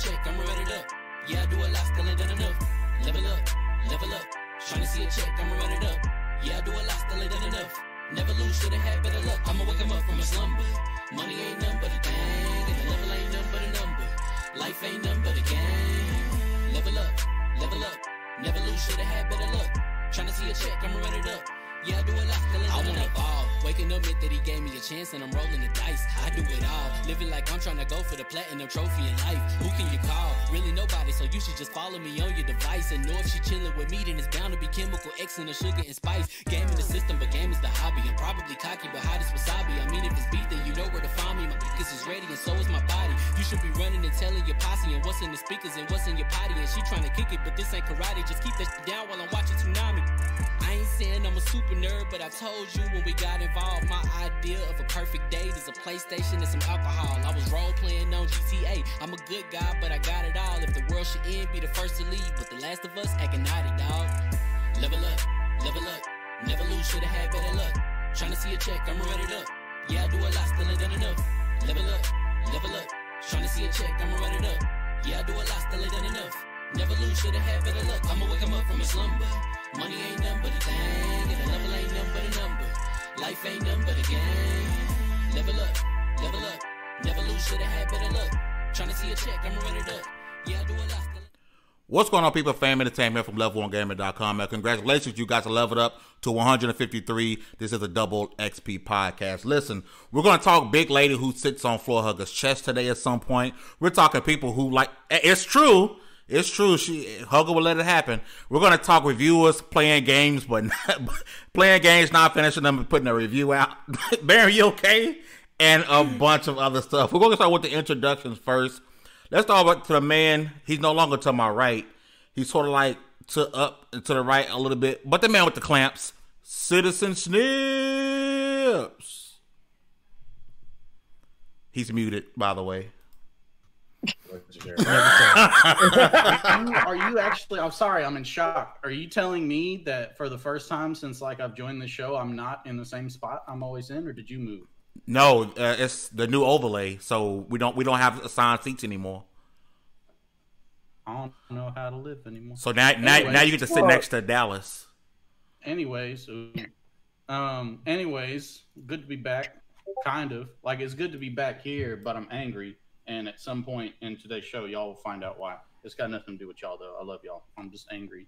check, I'ma run it up. Yeah, I do a lot, still ain't done enough. Level up, level up. Tryna see a check, I'ma run it up. Yeah, I do a lot, still ain't done enough. Never lose, should've had better luck. I'ma wake 'em up from a slumber. Money ain't nothing but a thing, and the level ain't nothing but a number. Life ain't nothing but a game. Level up, level up. Never lose, should've had better luck. Tryna see a check, I'ma run it up. Yeah, I do a lot, I wanna ball. Waking up meant that he gave me a chance and I'm rolling the dice. I do it all. Living like I'm trying to go for the platinum trophy in life. Who can you call? Really nobody, so you should just follow me on your device. And know if she chilling with me, then it's bound to be chemical X and the sugar and spice. Game in the system, but game is the hobby. I'm probably cocky, but hot as wasabi. I mean, if it's beef, then you know where to find me. My focus is ready, and so is my body. You should be running and telling your posse and what's in the speakers and what's in your potty. And she trying to kick it, but this ain't karate. Just keep that shit down while I'm watching Tsunami. I ain't saying I'm a super nerd, but I told you when we got involved, my idea of a perfect date is a PlayStation and some alcohol. I was role playing on GTA. I'm a good guy, but I got it all. If the world should end, be the first to leave. But the last of us acting naughty, dog. Level up, level up. Never lose, should've had better luck. Tryna see a check, I'ma run it up. Yeah, I do a lot, still ain't done enough. Level up, level up. Tryna see a check, I'ma run it up. Yeah, I do a lot, still ain't done enough. Never lose, should've had better luck. I'ma wake 'em up from a slumber. Money ain't nothing but a thing, and the level ain't nothing but a number. Life ain't nothing but a game. Level up, level up. Never lose, should've had better luck. Tryna see a check, I'ma run it up. Yeah, I do a lot. What's going on, people? Fam Entertainment from Level1Gaming.com. Man, congratulations, you guys leveled up to 153. This is a double XP podcast. Listen, we're going to talk big lady who sits on floor hugger's chest today at some point. We're talking people who like, it's true. It's true. She Hugger will let it happen. We're gonna talk reviewers playing games, but not, playing games, not finishing them, putting a review out. Barry, you okay? And a bunch of other stuff. We're gonna start with the introductions first. Let's with to the man. He's no longer to my right. He's sort of like to up and to the right a little bit, but the man with the clamps, Citizen Snips. He's muted, by the way. Are you actually? I'm sorry, I'm in shock. Are you telling me that for the first time since like I've joined the show, I'm not in the same spot I'm always in, or did you move? No, uh, it's the new overlay, so we don't we don't have assigned seats anymore. I don't know how to live anymore. So now now, anyways, now you get to sit next to Dallas. Anyways, um, anyways, good to be back. Kind of like it's good to be back here, but I'm angry and at some point in today's show, y'all will find out why. It's got nothing to do with y'all, though. I love y'all. I'm just angry.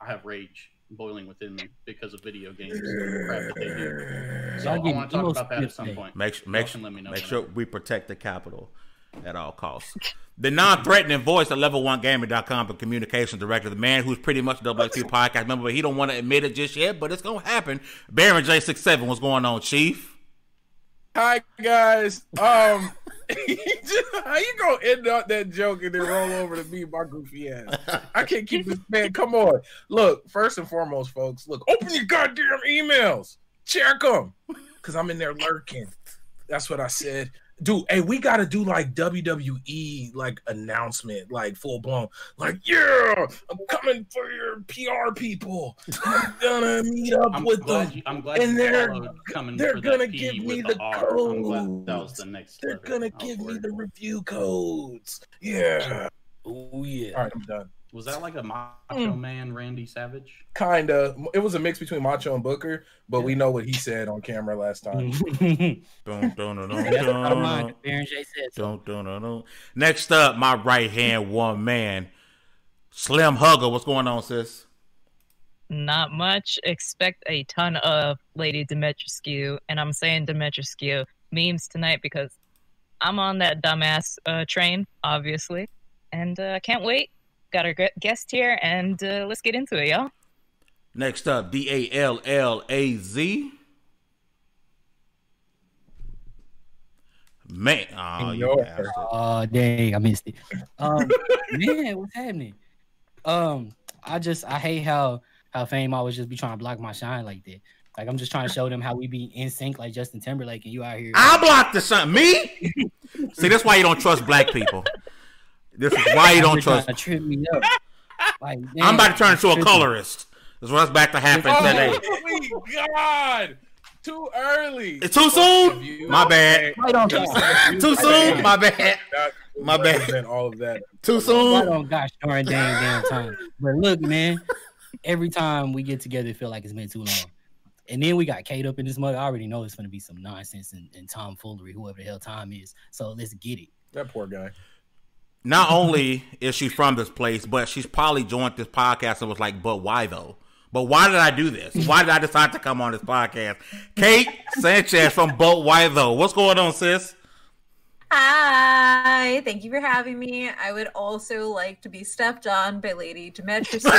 I have rage boiling within me because of video games and the crap that they do. So I want to talk about that at some point. Make, make, make sure we protect the capital at all costs. the non-threatening voice at level1gaming.com for communications director, the man who's pretty much the WXP podcast member, but he don't want to admit it just yet, but it's going to happen. Baron J67, what's going on, Chief? Hi, guys. Um, how you gonna end up that joke and then roll over to me, my goofy ass? I can't keep this man. Come on, look. First and foremost, folks, look. Open your goddamn emails. Check them, cause I'm in there lurking. That's what I said dude, hey, we gotta do like WWE like announcement, like full blown, like, yeah, I'm coming for your PR people. I'm gonna meet up I'm with them, you, I'm glad and they're coming. They're gonna give me the, the codes. That was the next. They're gonna give me the review codes. Yeah. Oh yeah. All right, I'm done. Was that like a Macho mm. Man Randy Savage? Kinda. It was a mix between Macho and Booker, but yeah. we know what he said on camera last time. Next up, my right hand one man, Slim Hugger. What's going on, sis? Not much. Expect a ton of Lady Dimitrescu, and I'm saying Dimitrescu memes tonight because I'm on that dumbass uh, train, obviously, and I uh, can't wait got our guest here, and uh, let's get into it, y'all. Next up, D A L L A Z. Man, oh, you oh dang, I missed it. Um, man, what's happening? Um, I just I hate how how fame always just be trying to block my shine like that. Like I'm just trying to show them how we be in sync like Justin Timberlake and you out here. I blocked the sun. Me? See, that's why you don't trust black people. This is why you don't trust. Trip me up. Like, I'm about to turn into a colorist. That's what's about to happen oh, today. Oh my god! too early. It's too soon. My bad. Right on time. Too soon. My bad. My bad. Represent All of that. Too Right soon. on gosh darn damn damn time. But look, man, every time we get together, it feel like it's been too long. And then we got Kate up in this mother. I already know it's gonna be some nonsense and, and tomfoolery, whoever the hell Tom is. So let's get it. That poor guy. Not only is she from this place, but she's probably joined this podcast and was like, "But why though? But why did I do this? Why did I decide to come on this podcast?" Kate Sanchez from But Why Though. What's going on, sis? Hi, thank you for having me. I would also like to be stepped on by Lady Demetrius.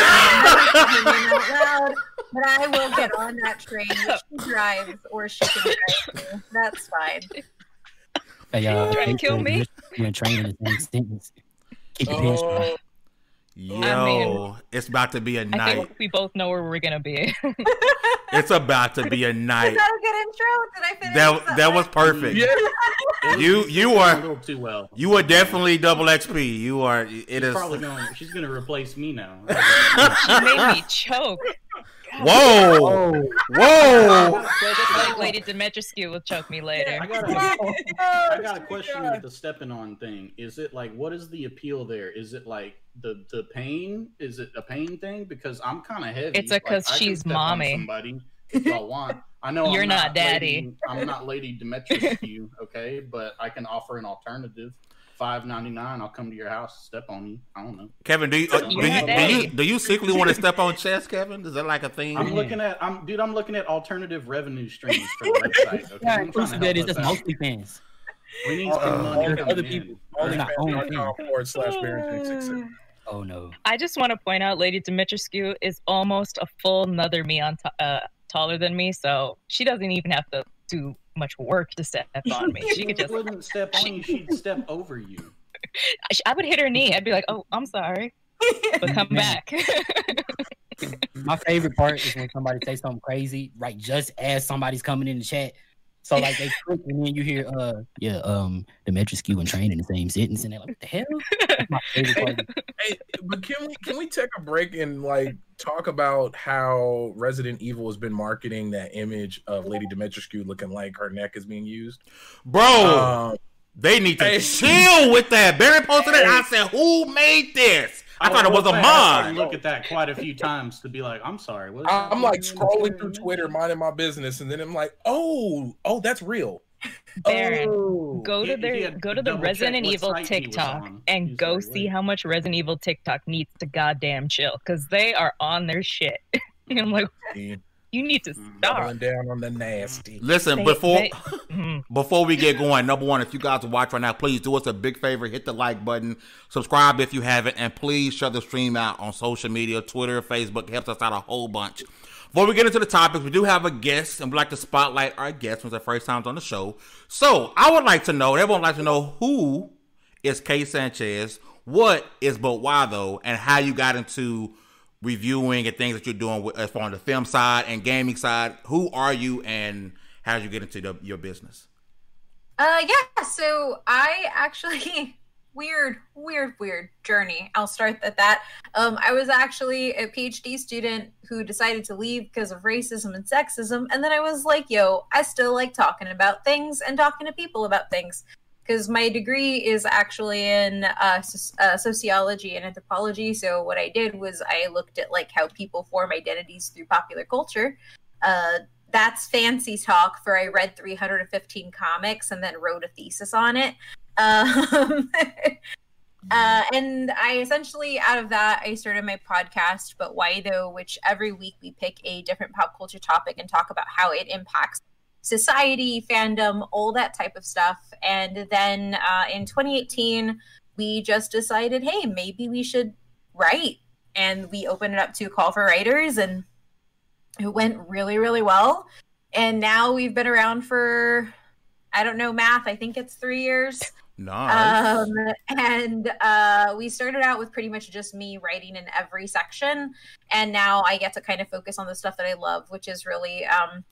But I will get on that train. She drives or she can drive. That's fine. Hey, uh, Trying to kill me? You're in training in the same sentence. Keep your pants dry. Oh, Yo, mean, it's about to be a I night. think we both know where we're gonna be. It's about to be a Is night. that a good intro? Did I finish? That that was perfect. yeah. You you are too well. you are definitely double XP. You are. It She's is. probably going. She's going to replace me now. she made me choke. Whoa, whoa. Just like Lady Dimitrescu will choke me later. I got a, I got a question with the stepping on thing. Is it like what is the appeal there? Is it like the the pain? Is it a pain thing? Because I'm kind of heavy. It's a 'cause I can she's mommy. Somebody if I want. I know You're I'm not daddy. Lady, I'm not Lady Demetrius, okay, but I can offer an alternative. Five ninety nine. I'll come to your house, step on you. I don't know. Kevin, do you, uh, do You're you not do you do you secretly want to step on chest, Kevin? Is that like a thing? I'm looking at. I'm dude. I'm looking at alternative revenue streams for the website. Okay, Yeah, I'm trying to that is just mostly fans. We need Uh, some money other- other people- Only Not fans.com forward slash Barrington six six. Oh no. I just want to point out Lady Dimitrescu is almost a full another me on t- uh, taller than me, so she doesn't even have to do much work to step on me. She could just. wouldn't step on you. She'd step over you. I would hit her knee. I'd be like, "Oh, I'm sorry," but come back. My favorite part is when somebody say something crazy, right? Just as somebody's coming in the chat. So like they click and then you hear, uh, yeah, um, Dimitrescu and train in the same sentence, and they're like, what the hell? That's my favorite part. Hey, but can we can we take a break and like talk about how Resident Evil has been marketing that image of Lady Dimitrescu looking like her neck is being used? Bro, Um, they need to hey. chill with that. Barry posted it. I said, "Who made this?" I thought it was a had to mod. Look at that quite a few times to be like, I'm sorry. What is I'm like scrolling through Twitter, minding my business, and then I'm like, oh, oh, that's real. Baron, Oh. go to their he go to to the Resident Evil site he was TikTok and He's go like, see how much Resident Evil TikTok needs to goddamn chill because they are on their shit. I'm like, Yeah, you need to Mm. stop. doubling down on the nasty. Listen, They- before they- Mhm. before we get going, number one, if you guys are watching right now, please do us a big favor, hit the like button, subscribe if you haven't, and please share the stream out on social media, Twitter, Facebook. It helps us out a whole bunch. Before we get into the topics, we do have a guest, and we'd like to spotlight our guest when it's their first times on the show. So I would like to know, everyone would like to know who is Kate Sanchez, what is But Why Though, and how you got into reviewing and things that you're doing with, as far on the film side and gaming side. Who are you, and how did you get into the, your business? Uh, yeah. So I actually weird, weird, weird journey. I'll start at that. Um, I was actually a PhD student who decided to leave because of racism and sexism, and then I was like, "Yo, I still like talking about things and talking to people about things." Because my degree is actually in uh, uh, sociology and anthropology. So what I did was I looked at like how people form identities through popular culture. Uh, that's fancy talk for I read 315 comics and then wrote a thesis on it. Um, uh, and I essentially, out of that, I started my podcast, But Why Though, which every week we pick a different pop culture topic and talk about how it impacts society, fandom, all that type of stuff. And then uh, in 2018, we just decided, hey, maybe we should write. And we opened it up to call for writers, and it went really, really well. And now we've been around for, I don't know math, I think it's three years. Nice. Um, and uh, we started out with pretty much just me writing in every section. And now I get to kind of focus on the stuff that I love, which is really um,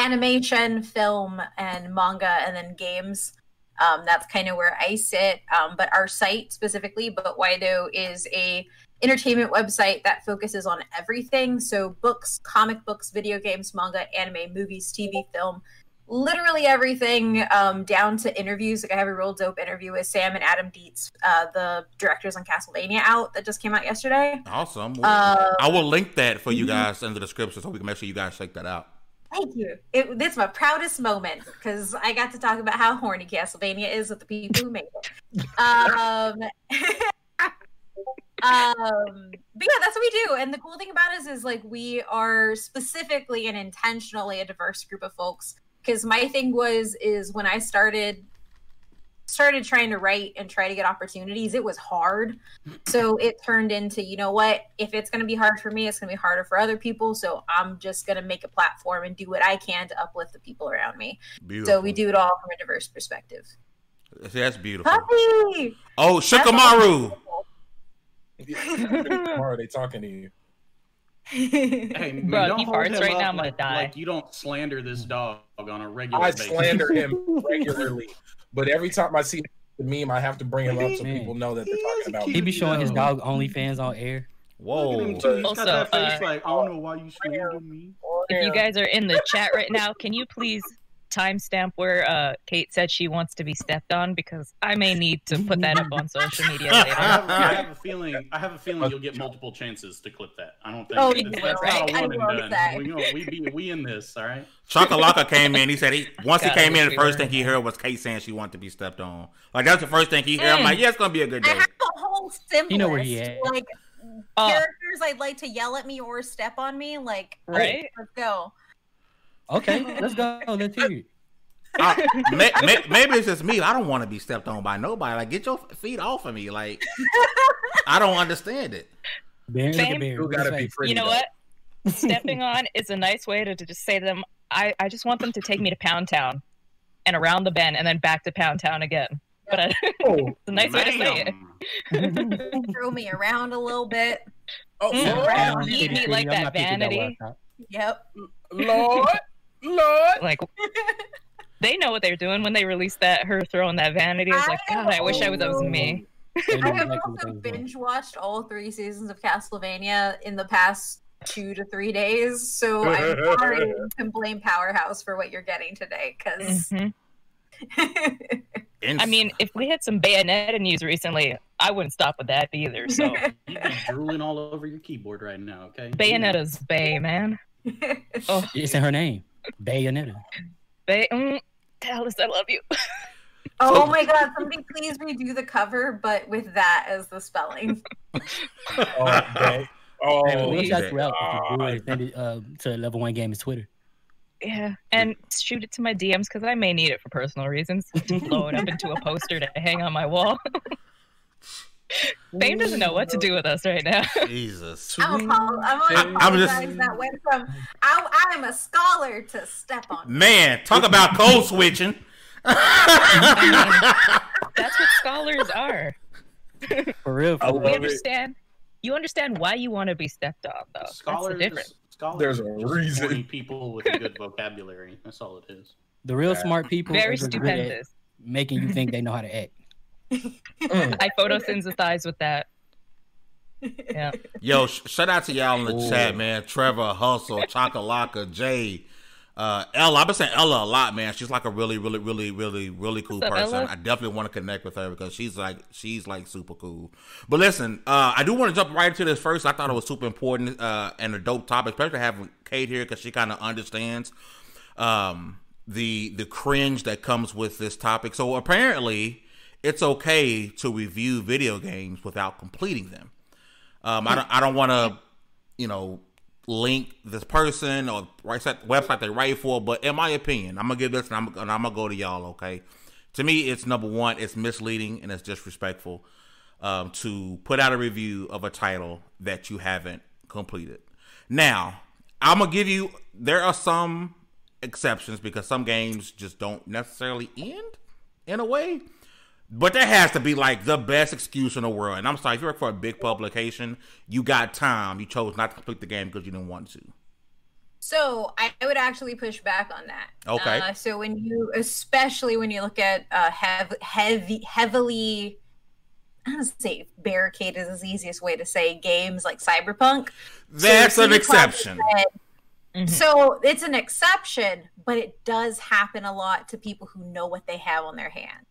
animation, film, and manga, and then games. Um, that's kind of where I sit. Um, but our site specifically, But Though, is a entertainment website that focuses on everything. So books, comic books, video games, manga, anime, movies, TV, film, literally everything um, down to interviews. Like I have a real dope interview with Sam and Adam Deats, uh, the directors on Castlevania, out that just came out yesterday. Awesome. Uh, I will link that for you mhm. guys in the description so we can make sure you guys check that out. Thank you. It, this is my proudest moment because I got to talk about how horny Castlevania is with the people who made it. Um, um, but yeah, that's what we do. And the cool thing about us is like we are specifically and intentionally a diverse group of folks. Because my thing was is when I started started trying to write and try to get opportunities, it was hard. So it turned into, you know what, if it's going to be hard for me, it's going to be harder for other people. So I'm just going to make a platform and do what I can to uplift the people around me. Beautiful. So we do it all from a diverse perspective. See, That's beautiful. Puppy! Oh, Shikamaru. Tomorrow they talking to you. Hey, man, Bro, he hold farts right now, I'm gonna like, die. Like you don't slander this dog on a regular I basis. slander him regularly, but every time I see the meme, I have to bring him up so Man. people know that He they're talking about cute. He be showing his Yo. dog OnlyFans on air. Whoa. Look at him, too. He's Also, face uh, like, I don't know why you slander me. If you guys are in the chat right now, can you please timestamp where uh, Kate said she wants to be stepped on? Because I may need to put that up on social media I later. have, I have a feeling. I have a feeling you'll get multiple chances to clip that. I don't think Oh, it's, that's will, not right? a I one and done. say. We, gonna, we be we in this, all right? Chakalaka came in. He said he once he came in, the we first were. thing he heard was Kate saying she wanted to be stepped on. Like that's the first thing he heard. I'm Mm. like, yeah, it's gonna be a good day. I have a whole symbolist, You know where he is. like Oh, characters I'd like to yell at me or step on me. Like, Right? let's go. Okay, let's go. Let's hear it. I, may, may, maybe it's just me. I don't want to be stepped on by nobody. Like, get your feet off of me. Like, I don't understand it. Bear, look Fame? Bear. You gotta be pretty. you know though. what? Stepping on is a nice way to, to just say to them, I, I just want them to take me to Pound Town and around the bend and then back to Pound Town again. But I, Oh, it's a nice way to say it. Throw me around a little bit. oh Mm, Around. Eat me Pretty, like I'm that vanity. laptop. Yep. Lord, Lord. Like, they know what they're doing when they released that, her throwing that vanity. I like, God, I wish I was, that was me. I have also they was doing. binge watched all three seasons of Castlevania in the past two to three days. So I'm sorry you can blame Powerhouse for what you're getting today. Because Mhm. I mean, if we had some Bayonetta news recently, I wouldn't stop with that either. So You'd be drooling all over your keyboard right now, okay? Bayonetta's Bay, man. Oh, It's in her name. Bayonetta. Bay. Mm, Dallas, I love you. oh my god! Somebody please redo the cover, but with that as the spelling. Oh, dang. oh, We'll please. shout you out if you do it. Send it uh, to Level One Games Twitter. Yeah, and shoot it to my DMs because I may need it for personal reasons to blow it up into a poster to hang on my wall. Fame doesn't know what to do with us right now. Jesus. I'm, I'm I- gonna I'm just- apologize. That went from I, I am a scholar to step on. Man, talk about code switching. That's what scholars are. For real. I For We love real. it. understand. You understand why you want to be stepped on, though. That's the Scholars, difference. scholars There's a reason. people with a good vocabulary. That's all it is. The real Yeah. smart people Very are just good at stupendous. making you think they know how to act. Mm. I photosynthesize with that. Yeah. Yo, sh- shout out to y'all in the Ooh. chat, man. Trevor, Hustle, Chakalaka, Jay, uh, Ella. I've been saying Ella a lot, man. She's like a really, really, really, really, really cool What's up, person. Ella? I definitely want to connect with her because she's like, she's like super cool. But listen, uh, I do want to jump right into this first. I thought it was super important uh, and a dope topic, especially having Kate here because she kind of understands um, the the cringe that comes with this topic. So apparently, it's okay to review video games without completing them. Um, I don't, I don't want to, you know, link this person or website they write for, but in my opinion, I'm gonna give this and I'm, and I'm gonna go to y'all. Okay, to me, it's number one, it's misleading and it's disrespectful um, to put out a review of a title that you haven't completed. Now, I'm gonna give you. There are some exceptions because some games just don't necessarily end in a way. But that has to be like the best excuse in the world. And I'm sorry, if you work for a big publication, you got time. You chose not to complete the game because you didn't want to. So I would actually push back on that. Okay. Uh, so when you, especially when you look at uh, hev- heavy, heavily, I don't say barricaded is the easiest way to say games like Cyberpunk. That's So an CD Projekt exception. Red- Mhm. So it's an exception, but it does happen a lot to people who know what they have on their hand.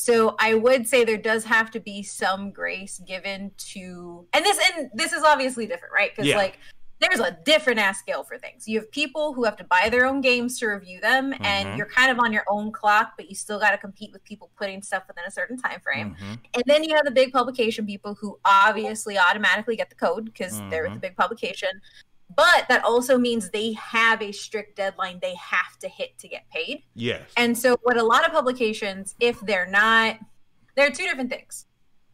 So I would say there does have to be some grace given to and this and this is obviously different, right? Because Yeah. like there's a different ass scale for things. You have people who have to buy their own games to review them, Mhm. and you're kind of on your own clock, but you still got to compete with people putting stuff within a certain time frame. Mhm. And then you have the big publication people who obviously automatically get the code because they're with the big publication. But that also means they have a strict deadline they have to hit to get paid. Yes. And so, what a lot of publications, if they're not, there are two different things.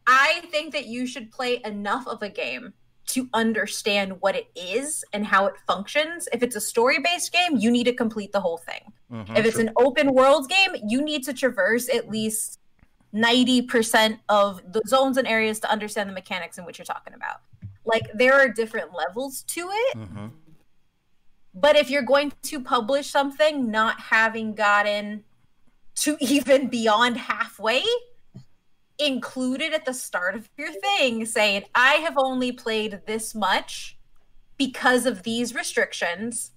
I think that you should play enough of a game to understand what it is and how it functions. If it's a story based game, you need to complete the whole thing. Mhm. If it's an open world game, you need to traverse at least 90% of the zones and areas to understand the mechanics in which you're talking about. Like, there are different levels to it. Mm-hmm. But if you're going to publish something not having gotten to even beyond halfway, include it at the start of your thing saying, I have only played this much because of these restrictions.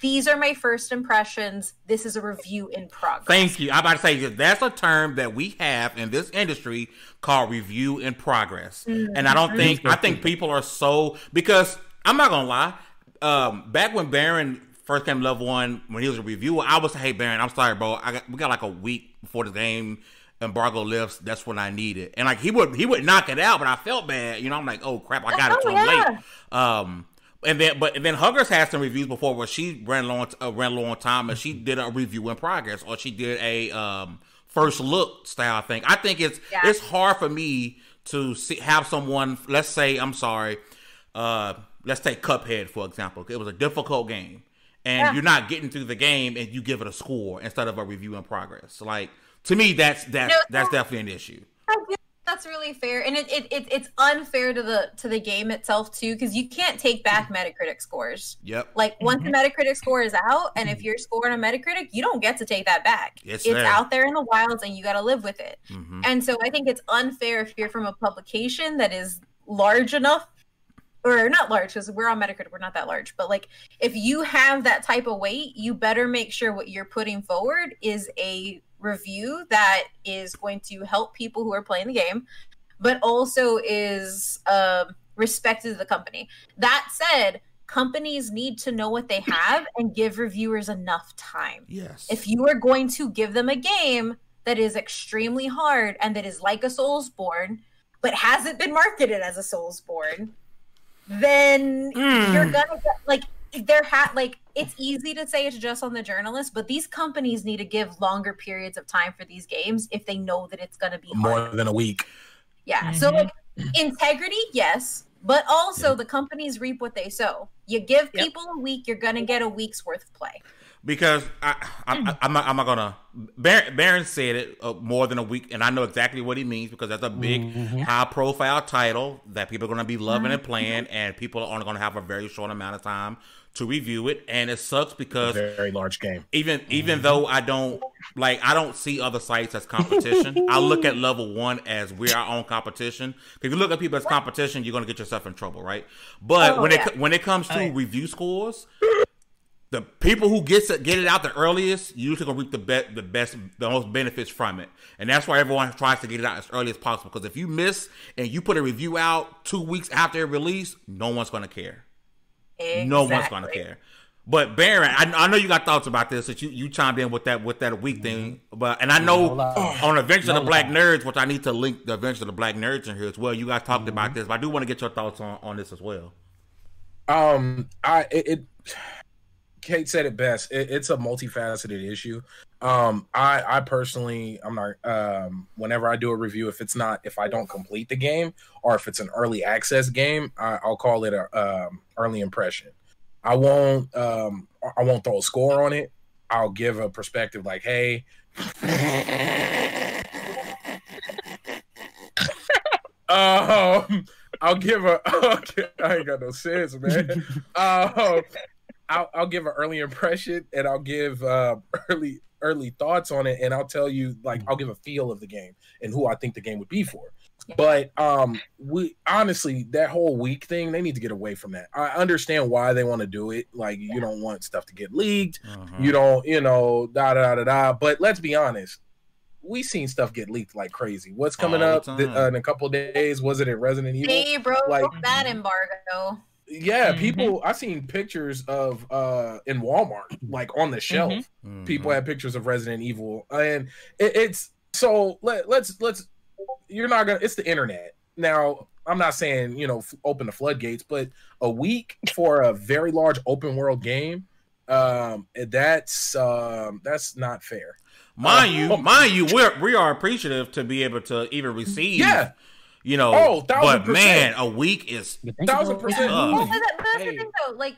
These are my first impressions. This is a review in progress. Thank you. I'm about to say that's a term that we have in this industry called review in progress. And I don't think I think people are so because I'm not gonna lie. Um, back when Baron first came to level one, when he was a reviewer, I was hey Baron, I'm sorry, bro. I got we got like a week before the game embargo lifts. That's when I need it. And like he would he would knock it out, but I felt bad. You know, I'm like, oh crap, I got it Oh, too yeah. late. Um, and then, but and then Huggers had some reviews before where she ran on, uh, ran low on time, and she did a review in progress, or she did a um, first look style thing. I think it's Yeah. it's hard for me to see, have someone. Let's say I'm sorry. Uh, let's take Cuphead for example. It was a difficult game, and Yeah. you're not getting through the game, and you give it a score instead of a review in progress. Like to me, that's that's No, that's definitely an issue. I That's really fair, and it, it, it it's unfair to the to the game itself too, because you can't take back mm-hmm. Metacritic scores. Yep. Like once the mm-hmm. Metacritic score is out, and if mm-hmm. you're scoring a Metacritic, you don't get to take that back. It's it's there. out there in the wilds, and you got to live with it. hmm And so I think it's unfair if you're from a publication that is large enough, or not large, because we're on Metacritic, we're not that large, but like if you have that type of weight, you better make sure what you're putting forward is a review that is going to help people who are playing the game, but also is um, respected to the company. That said, companies need to know what they have and give reviewers enough time Yes. if you are going to give them a game that is extremely hard and that is like a Soulsborne, but hasn't been marketed as a Soulsborne, then Mm. you're gonna get like there ha like it's easy to say it's just on the journalist, but these companies need to give longer periods of time for these games if they know that it's gonna be More hard. than a week. Yeah. So Mhm. like integrity, yes, but also the companies reap what they sow. You give Yep. people a week, you're gonna get a week's worth of play. Because I, I. I I'm not, I'm not gonna. Baron, Baron said it uh, more than a week, and I know exactly what he means because that's a big, Mhm. high profile title that people are gonna be loving and Mm-hmm. playing, and people are only gonna have a very short amount of time to review it, and it sucks because Very large game. even even though I don't like I don't see other sites as competition. I look at level one as we're our own competition. If you look at people as competition, you're gonna get yourself in trouble, right? But Oh, when yeah. it when it comes to Oh, yeah. review scores, the people who gets it, get it out the earliest usually gonna reap the best the best the most benefits from it, and that's why everyone tries to get it out as early as possible. Because if you miss and you put a review out two weeks after it release, no one's gonna care. No one's gonna care. But Baron, I, I know you got thoughts about this. That you, you chimed in with that with that week thing. But and I know No on Adventure of the Black lie. Nerds, which I need to link the Adventure of the Black Nerds in here as well. You guys talked about this, but I do want to get your thoughts on, on this as well. Um, I it, it Kate said it best. It, it's a multifaceted issue. Um, I I personally, I'm not. Um, whenever I do a review, if it's not, if I don't complete the game, or if it's an early access game, I, I'll call it a um, early impression. I won't. Um, I won't throw a score on it. I'll give a perspective like, hey. um, I'll give a. I ain't got no sense, man. um, I'll, I'll give an early impression and I'll give uh, early early thoughts on it, and I'll tell you like I'll give a feel of the game and who I think the game would be for. But um, we honestly that whole week thing, they need to get away from that. I understand why they want to do it. Like you don't want stuff to get leaked. Mhm. You don't, you know, da da da da. But let's be honest, we seen stuff get leaked like crazy. What's coming All up th- uh, in a couple of days? Was it at Resident Evil? They broke Like- that embargo. Yeah, Mhm. people. I seen pictures of uh in Walmart, like on the shelf. Mhm. People had pictures of Resident Evil, and it, it's so. Let, let's let's. You're not gonna. It's the internet now. I'm not saying you know f- open the floodgates, but a week for a very large open world game, um, that's um that's not fair. Mind Uh, you, oh. mind you, we're we are appreciative to be able to even receive. Yeah. You know. Oh, thousand but man, a week is. But Thousand percent. Well, but that, that's Hey. the thing though. Like,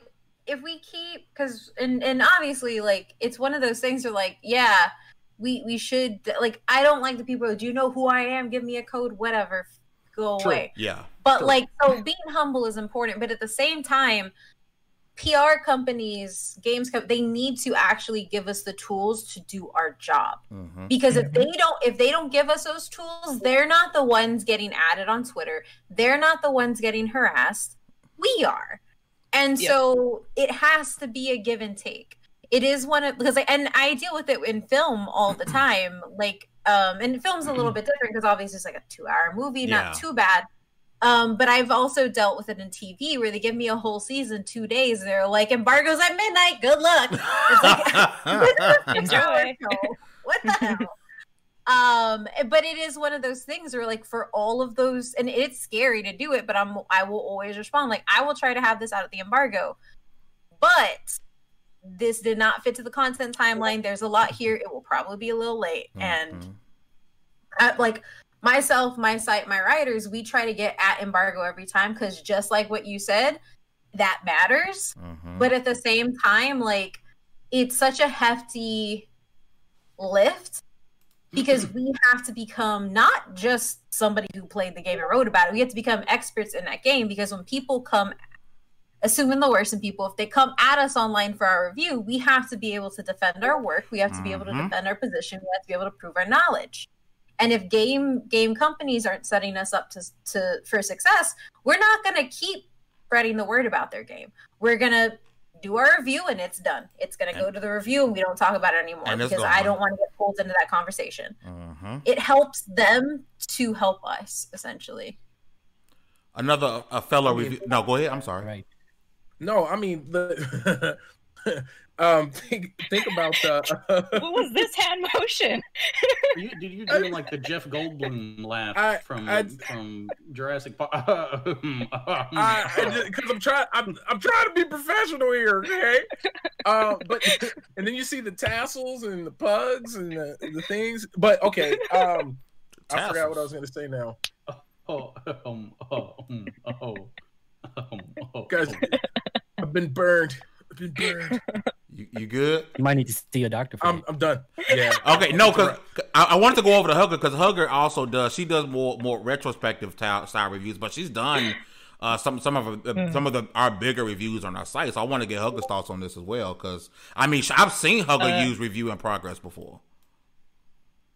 if we keep because and and obviously, like, it's one of those things where like, yeah, we we should like. I don't like the people. Do you know who I am? Give me a code. Whatever. Go True. away. Yeah. But True. like, so being humble is important. But at the same time, PR companies, games, co- they need to actually give us the tools to do our job. Mhm. because if they don't if they don't give us those tools they're not the ones getting added on twitter. They're not the ones getting harassed. We are. And Yeah. so it has to be a give and take. It is one of because I, and i deal with it in film all the time. Like um and film's a little bit different because obviously it's like a two hour movie Yeah. not too bad um but i've also dealt with it in tv where they give me a whole season two days and they're like embargoes at midnight good luck it's like Enjoy. what the hell? Um, but it is one of those things where, like, for all of those, and it's scary to do it, but I'm I will always respond. Like, I will try to have this out at the embargo, but this did not fit to the content timeline. There's a lot here. It will probably be a little late, and Mhm. I, like myself, my site, my writers, we try to get at embargo every time because just like what you said, that matters Mhm. but at the same time like it's such a hefty lift because we have to become not just somebody who played the game and wrote about it we have to become experts in that game because when people come assuming the worst in people if they come at us online for our review we have to be able to defend our work we have to be able to Mhm. defend our position we have to be able to prove our knowledge and if game game companies aren't setting us up to, to for success we're not going to keep spreading the word about their game we're going to do our review and it's done it's going to go to the review and we don't talk about it anymore because gone. i don't want to get pulled into that conversation Mhm. it helps them to help us essentially Another a fellow review. No, go ahead. I'm sorry. Right. No, I mean the. um, think think about the. What was this hand motion? You, did you do like the Jeff Goldblum laugh I- from I- from Jurassic Park? because I'm trying, I'm, I'm trying to be professional here, okay? Uh, but and then you see the tassels and the pugs and the, the things. But okay, um, I forgot what I was going to say now. oh, um, oh, um, oh, um, oh, Guys, I've been burned. I've been burned. You, you good? You might need to see a doctor for I'm. I'm done. Yeah. Okay, no, because I, I wanted to go over to Hugger because Hugger also does. She does more more retrospective style, style reviews, but she's done uh, some some of the, some of the our bigger reviews on our site. So I want to get Hugger's thoughts on this as well because I mean I've seen Hugger Uh, use review in progress before.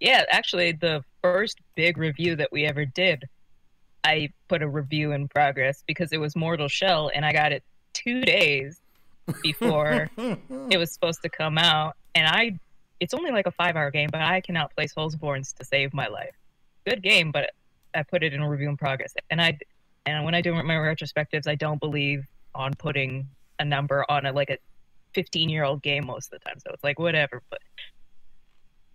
Yeah, actually, the first big review that we ever did, I put a review in progress because it was Mortal Shell, and I got it two days before it was supposed to come out. And I, it's only like a five-hour game, but I can outplay Soulsborne to save my life. Good game, but I put it in a review in progress. And I, and when I do my retrospectives, I don't believe on putting a number on a like a 15-year-old game most of the time. So it's like whatever, but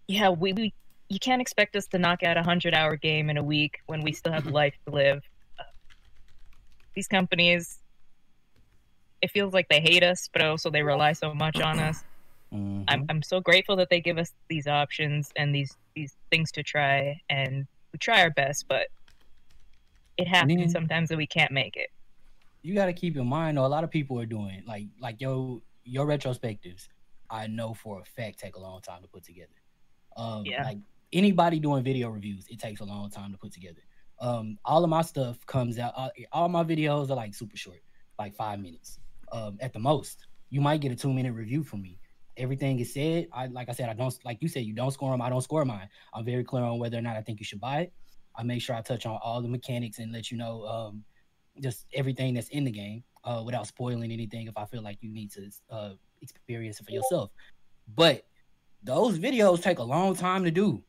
yeah, we, we you can't expect us to knock out a hundred hour game in a week when we still have life to live. Uh, these companies, it feels like they hate us, but also they rely so much on us. Mhm. I'm I'm so grateful that they give us these options and these these things to try, and we try our best, but it happens then- sometimes that we can't make it. you got to keep in mind though a lot of people are doing like like your your retrospectives i know for a fact take a long time to put together um Yeah. like anybody doing video reviews it takes a long time to put together um all of my stuff comes out uh, all my videos are like super short like five minutes um at the most. You might get a two minute review from me. Everything is said. I like i said i don't like you said you don't score them i don't score mine. I'm very clear on whether or not i think you should buy it. I make sure I touch on all the mechanics and let you know um, just everything that's in the game uh, without spoiling anything. If I feel like you need to uh, experience it for yourself, but those videos take a long time to do.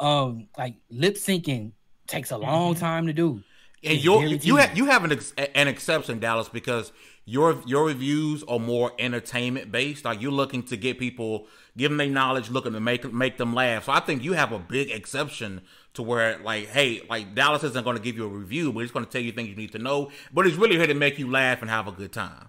Um, like lip syncing takes a long time to do. And you you have you have an ex- an exception, Dallas, because your your reviews are more entertainment based. Like you're looking to get people, give them their knowledge, looking to make make them laugh. So I think you have a big exception to where, like, hey, like Dallas isn't going to give you a review, but he's going to tell you things you need to know. But he's really here to make you laugh and have a good time. And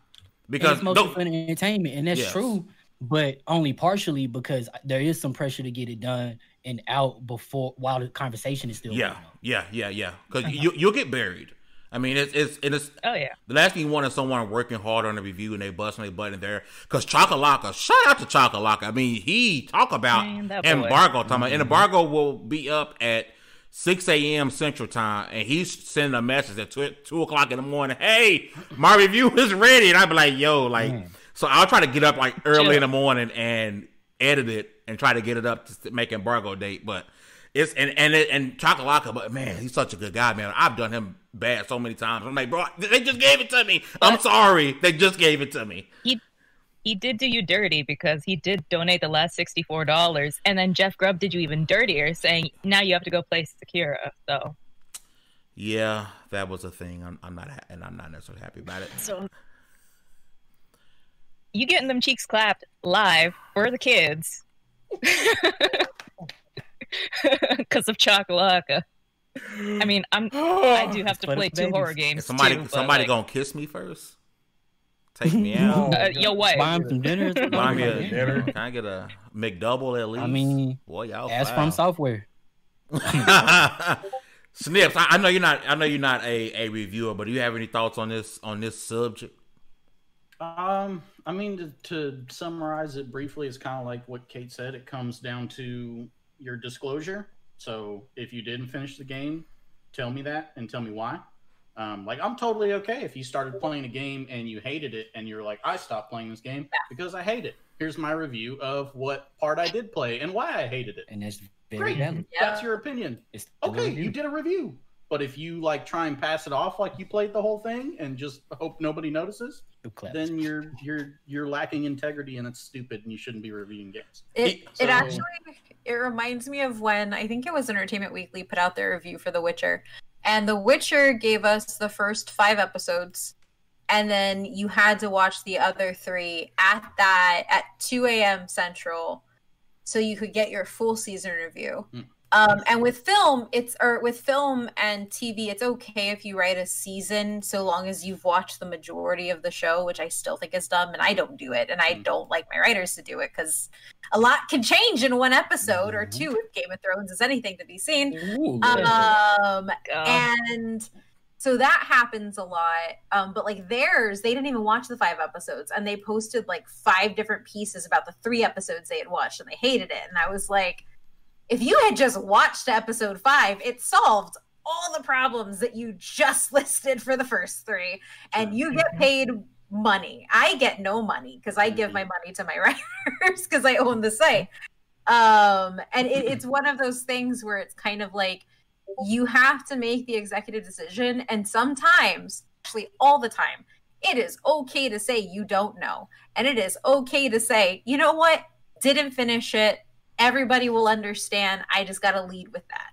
Because it's mostly don't- entertainment, and that's Yes. true, but only partially because there is some pressure to get it done and out before while the conversation is still yeah, going on. yeah, yeah, yeah. Because uh-huh. you you'll get buried. I mean, it's it's and it's Oh yeah. The last thing you want is someone working hard on a review and they busting their butt in there. Because Chocolaka, shout out to Chocolaka. I mean, he talk about Man, that boy. embargo time. And embargo will be up at 6 a.m. Central Time, and he's sending a message at 2, 2 o'clock in the morning. Hey, my review is ready. And I'd be like, yo, like, mm. so I'll try to get up like early in the morning and edit it and try to get it up to make embargo date. But it's and and it, and Chocolaka, but man, he's such a good guy, man. I've done him bad so many times. I'm like, bro, they just gave it to me. I'm sorry, they just gave it to me. He he did do you dirty because he did donate the last sixty four dollars, and then Jeff Grubb did you even dirtier, saying now you have to go play Sakura. So Yeah, that was a thing. I'm, I'm not, ha- and I'm not necessarily happy about it. so you getting them cheeks clapped live for the kids because of Chakalaka. I mean, I'm I do have to for play two babies. horror And games. somebody, too, somebody like, gonna kiss me first. Take me out. uh, your wife. Buy him some dinner. Buy me a, dinner. Can I get a McDouble at least? I mean, boy, y'all. Ask from software. Snips, I, I know you're not. I know you're not a, a reviewer, but do you have any thoughts on this on this subject? Um, I mean, to, to summarize it briefly, it's kind of like what Kate said. It comes down to your disclosure. So if you didn't finish the game, tell me that and tell me why. Um, like I'm totally okay if you started playing a game and you hated it and you're like, I stopped playing this game because I hate it. Here's my review of what part I did play and why I hated it. And that's very Great, valid. that's your opinion. It's Okay, you did a review. But if you like try and pass it off like you played the whole thing and just hope nobody notices, then you're you're you're lacking integrity and it's stupid and you shouldn't be reviewing games. It So- it actually it reminds me of when I think it was Entertainment Weekly put out their review for The Witcher, and The Witcher gave us the first five episodes, and then you had to watch the other three at that at two a.m. Central, so you could get your full season review. Hmm. Um, and with film, it's or with film and TV, it's okay if you write a season so long as you've watched the majority of the show, which I still think is dumb, and I don't do it, and I Mm. don't like my writers to do it because a lot can change in one episode or Mhm. two if Game of Thrones is anything to be seen. Ooh, Um, and so that happens a lot. Um, but like theirs, they didn't even watch the five episodes, and they posted like five different pieces about the three episodes they had watched, and they hated it. And I was like, if you had just watched episode five, it solved all the problems that you just listed for the first three, and you get paid money. I get no money because I give my money to my writers because I own the site. Um, and it, it's one of those things where it's kind of like you have to make the executive decision, and sometimes, actually, all the time, it is okay to say you don't know, and it is okay to say, you know what, didn't finish it. Everybody will understand. I just got to lead with that,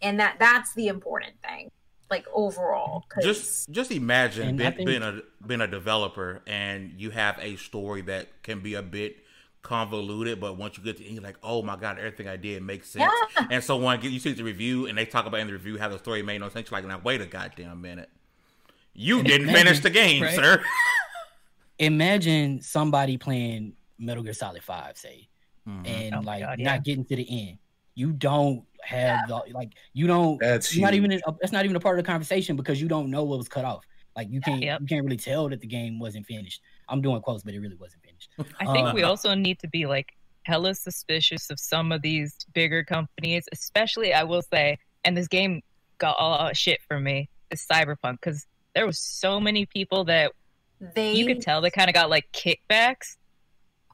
and that that's the important thing, like overall. 'cause- Just just imagine being, think- being a being a developer and you have a story that can be a bit convoluted, but once you get to it, you're like, oh my god, everything I did makes sense. Yeah. And so when you see the review and they talk about in the review how the story made no sense, you're like, now wait a goddamn minute. You And didn't imagine- finish the game, right? sir. Imagine somebody playing Metal Gear Solid Five, say, Mhm. and Oh like God, not getting to the end. You don't have the like. You don't. That's you're not even. A, that's not even a part of the conversation because you don't know what was cut off. Like you can't. Yep. You can't really tell that the game wasn't finished. I'm doing quotes, but it really wasn't finished. I think Uh, we also need to be like hella suspicious of some of these bigger companies, especially I will say, and this game got all lot shit from me, is Cyberpunk, because there was so many people that they you could tell they kind of got like kickbacks.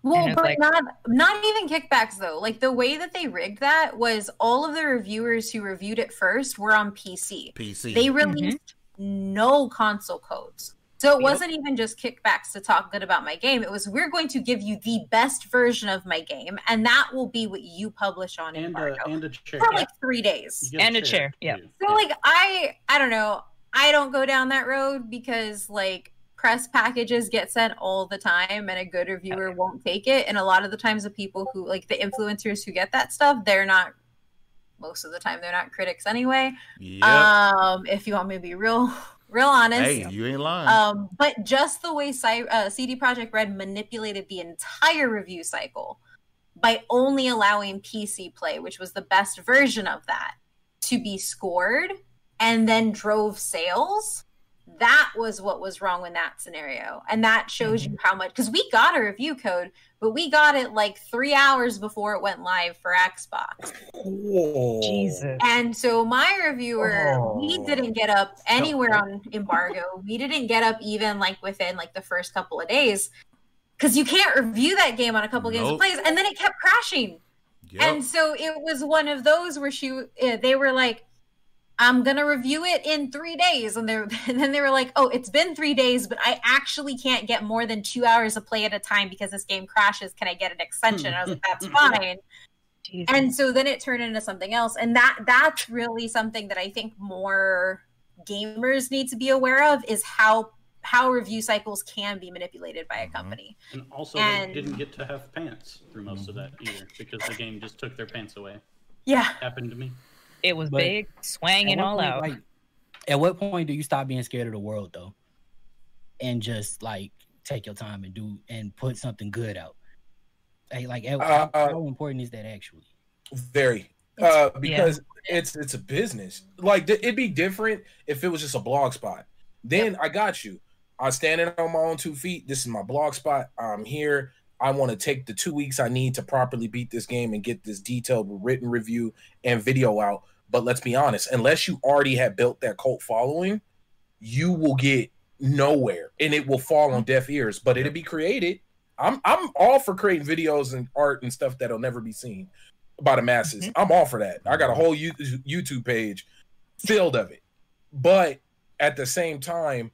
Well, but like- not not even kickbacks though. Like the way that they rigged that was all of the reviewers who reviewed it first were on PC. PC. They mm-hmm. released no console codes. So it Yep. wasn't even just kickbacks to talk good about my game. It was we're going to give you the best version of my game, and that will be what you publish on and embargo a and a chair. for like three days. And a chair, yeah. too. So like I I don't know. I don't go down that road because like press packages get sent all the time and a good reviewer won't take it. And a lot of the times the people who like the influencers who get that stuff, they're not most of the time they're not critics anyway. Yep. Um if you want me to be real real honest. hey, you ain't lying. Um, but just the way Cy- uh, CD Projekt Red manipulated the entire review cycle by only allowing PC play, which was the best version of that, to be scored and then drove sales. That was what was wrong in that scenario. And that shows you how much, because we got a review code, but we got it like three hours before it went live for Xbox. Whoa. Jesus. And so my reviewer, we Oh. didn't get up anywhere on embargo. We didn't get up even like within like the first couple of days. Cause you can't review that game on a couple of games of plays, and then it kept crashing. Yep. And so it was one of those where she, uh, they were like, "I'm gonna review it in three days," and they, and then they were like, "Oh, it's been three days, but I actually can't get more than two hours of play at a time because this game crashes. Can I get an extension?" I was like, "That's mm-hmm. Mm-hmm. fine." Jesus. and so then it turned into something else and that that's really something that i think more gamers need to be aware of is how how review cycles can be manipulated by a Mhm. company And also, And- they didn't get to have pants through most of that mm-hmm. either because the game just took their pants away. yeah Happened to me. It was But- big, swanging At what all point, out. Like, at what point do you stop being scared of the world though, and just like take your time and do and put something good out? Like, like at- Uh, how, how important is that actually? Very. Uh, because it's it's a business. Like th- it'd be different if it was just a blog spot. Then I got you. I'm standing on my own two feet. This is my blog spot. I'm here. I want to take the two weeks I need to properly beat this game and get this detailed written review and video out. But let's be honest, unless you already have built that cult following, you will get nowhere and it will fall on deaf ears. But it'll be created. I'm I'm all for creating videos and art and stuff that'll never be seen by the masses. Mm-hmm. I'm all for that. I got a whole YouTube page filled of it. But at the same time,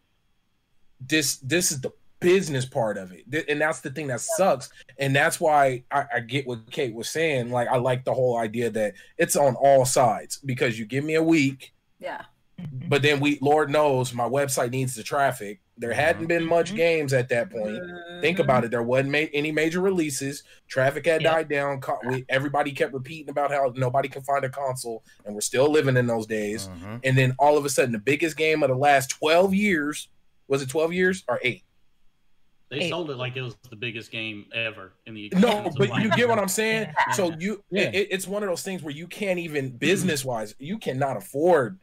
this this is the business part of it, and that's the thing that sucks. And that's why I, I get what Kate was saying. Like I like the whole idea that it's on all sides because you give me a week, yeah but then we, Lord knows, my website needs the traffic. There mm-hmm. hadn't been much Mhm. games at that point. Think about it. Mm-hmm. There wasn't ma- any major releases. Traffic had Yeah. died down. Co- we, everybody kept repeating about how nobody can find a console, and we're still living in those days. Mm-hmm. And then all of a sudden, the biggest game of the last twelve years was it twelve years or eight? They Hey. sold it like it was the biggest game ever in the No, existence of but you get what I'm saying. Yeah. So you, Yeah. it, it's one of those things where you can't even business wise, you cannot afford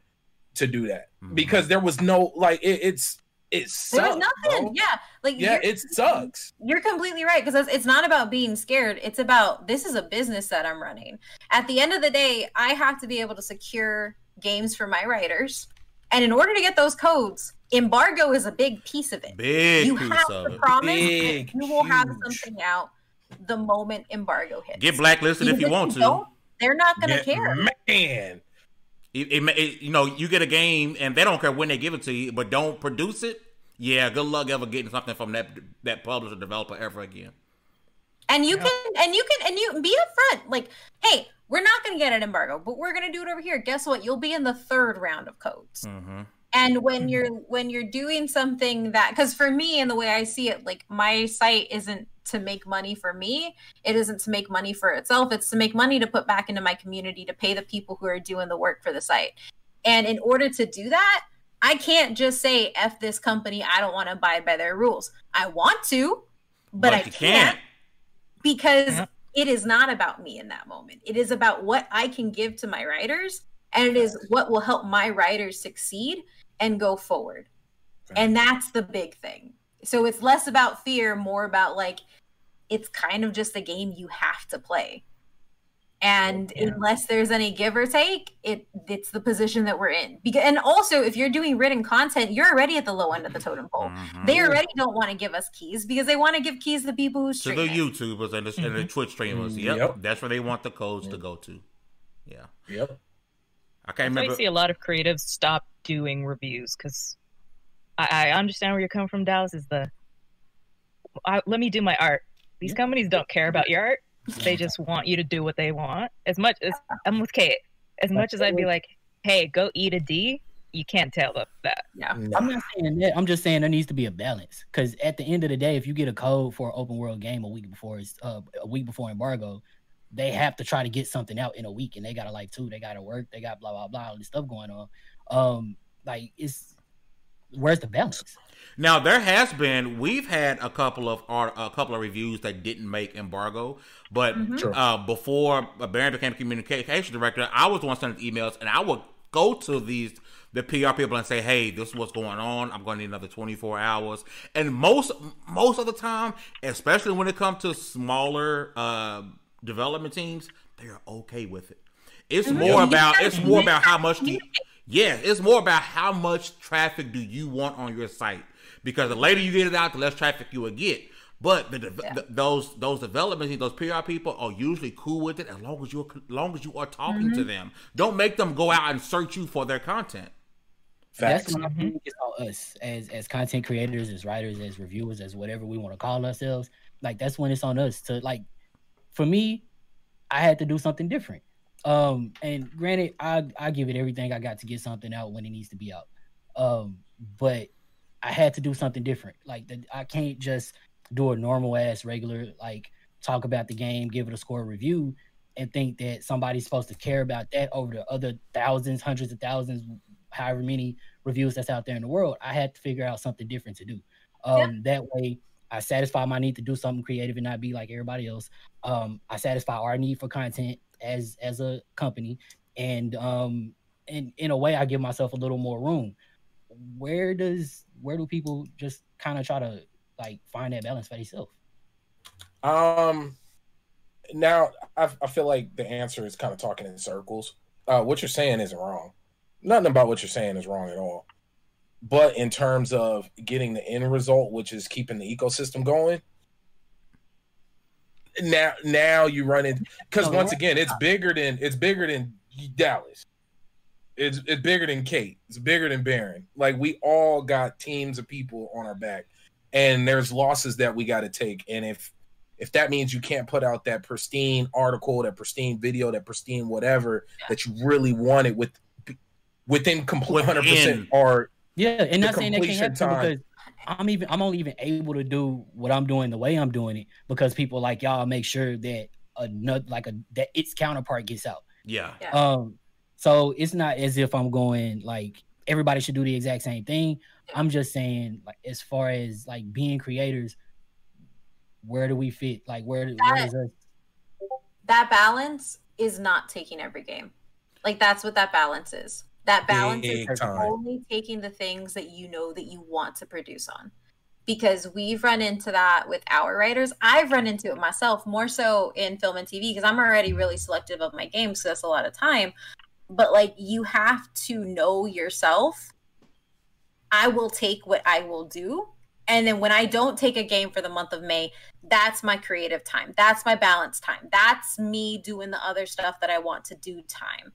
to do that Mhm. because there was no like it, it's it there sucks. was nothing bro. yeah like Yeah, it sucks. You're completely right because it's not about being scared. It's about this is a business that I'm running. At the end of the day, I have to be able to secure games for my writers. And in order to get those codes, embargo is a big piece of it. Big you piece have of to it. promise Big, you will have something out the moment embargo hits. Get blacklisted if Because you want to. don't, they're not going to Yeah, care. man. It, it, it- you know, you get a game and they don't care when they give it to you, but don't produce it. Yeah, good luck ever getting something from that that publisher developer ever again. And you can and you can and you be upfront. Like, hey, we're not going to get an embargo, but we're going to do it over here. Guess what? You'll be in the third round of codes. Mm-hmm. And when you're when you're doing something that because for me and the way i see it like my site isn't to make money for me. It isn't to make money for itself. It's to make money to put back into my community to pay the people who are doing the work for the site. And in order to do that i can't just say f this company. I don't want to abide by their rules. I want to but, i you can't, because Yeah. it is not about me in that moment. It is about what i can give to my writers and it is what will help my writers succeed and go forward. And that's the big thing. So it's less about fear, more about like it's kind of just a game you have to play. And Yeah. unless there's any give or take, it it's the position that we're in. Because and also if you're doing written content, you're already at the low end of the totem pole. Mhm. They already don't want to give us keys because they want to give keys to people who to stream the. YouTubers and the, and the Twitch streamers. Mm, Yep. yep. that's where they want the codes to go to. Yeah, Yep. I can't So I see a lot of creatives stop doing reviews because I, I understand where you're coming from, Dallas. Is the I, let me do my art. These companies don't care about your art. They just want you to do what they want. As much as I'm with Kate, as much as I'd be like, "Hey, go eat a D," you can't tell them that. Yeah. I'm not saying that. I'm just saying there needs to be a balance. Because at the end of the day, if you get a code for an open world game a week before it's uh, a week before embargo, they have to try to get something out in a week, and they got to like two. They got to work. They got blah blah blah all this stuff going on. Um, like it's where's the balance? Now there has been we've had a couple of art, a couple of reviews that didn't make embargo, but Mhm. Uh, before Baron became communication director, I was the one sending emails, and I would go to these the PR people and say, "Hey, this is what's going on. I'm going to need another 24 hours." And most most of the time, especially when it comes to smaller uh, development teams, they are okay with it. It's Mhm. more about it's more about how much do you, yeah, it's more about how much traffic do you want on your site because the later you get it out, the less traffic you will get. But the, de- Yeah. th- those those development those PR people are usually cool with it as long as you as long as you are talking to them. Don't make them go out and search you for their content. Facts. That's when I think it's on us as as content creators, as writers, as reviewers, as whatever we want to call ourselves. Like that's when it's on us to like. For me, I had to do something different. Um, and granted, I I give it everything I got to get something out when it needs to be out. Um, but I had to do something different. Like the, I can't just do a normal ass regular like talk about the game, give it a score review, and think that somebody's supposed to care about that over the other thousands, hundreds of thousands, however many reviews that's out there in the world. I had to figure out something different to do. Um, That way, I satisfy my need to do something creative and not be like everybody else. Um, I satisfy our need for content as as a company, and um, and in a way, I give myself a little more room. Where does where do people just kind of try to like find that balance for themselves? Um, now I, I feel like the answer is kind of talking in circles. Uh, what you're saying isn't wrong. Nothing about what you're saying is wrong at all. But in terms of getting the end result, which is keeping the ecosystem going, now now you run in because No, oh, once again, it's bigger than it's bigger than Dallas. It's it's bigger than Kate. It's bigger than Baron. Like we all got teams of people on our back, and there's losses that we got to take. And if if that means you can't put out that pristine article, that pristine video, that pristine whatever that you really wanted with within complete hundred percent Within. Or Yeah, and the not saying that can't happen time. because I'm even I'm only even able to do what I'm doing the way I'm doing it because people like y'all make sure that another like a that its counterpart gets out. Yeah. Yeah. Um, so it's not as if I'm going like everybody should do the exact same thing. I'm just saying like as far as like being creators, where do we fit? Like where, where That- does us? that balance is not taking every game. Like that's what that balance is. That balance Big is time. only taking the things that you know that you want to produce on. Because we've run into that with our writers. I've run into it myself more so in film and TV because I'm already really selective of my games, so that's a lot of time. But like you have to know yourself. I will take what I will do. And then when I don't take a game for the month of May, that's my creative time. That's my balance time. That's me doing the other stuff that I want to do time.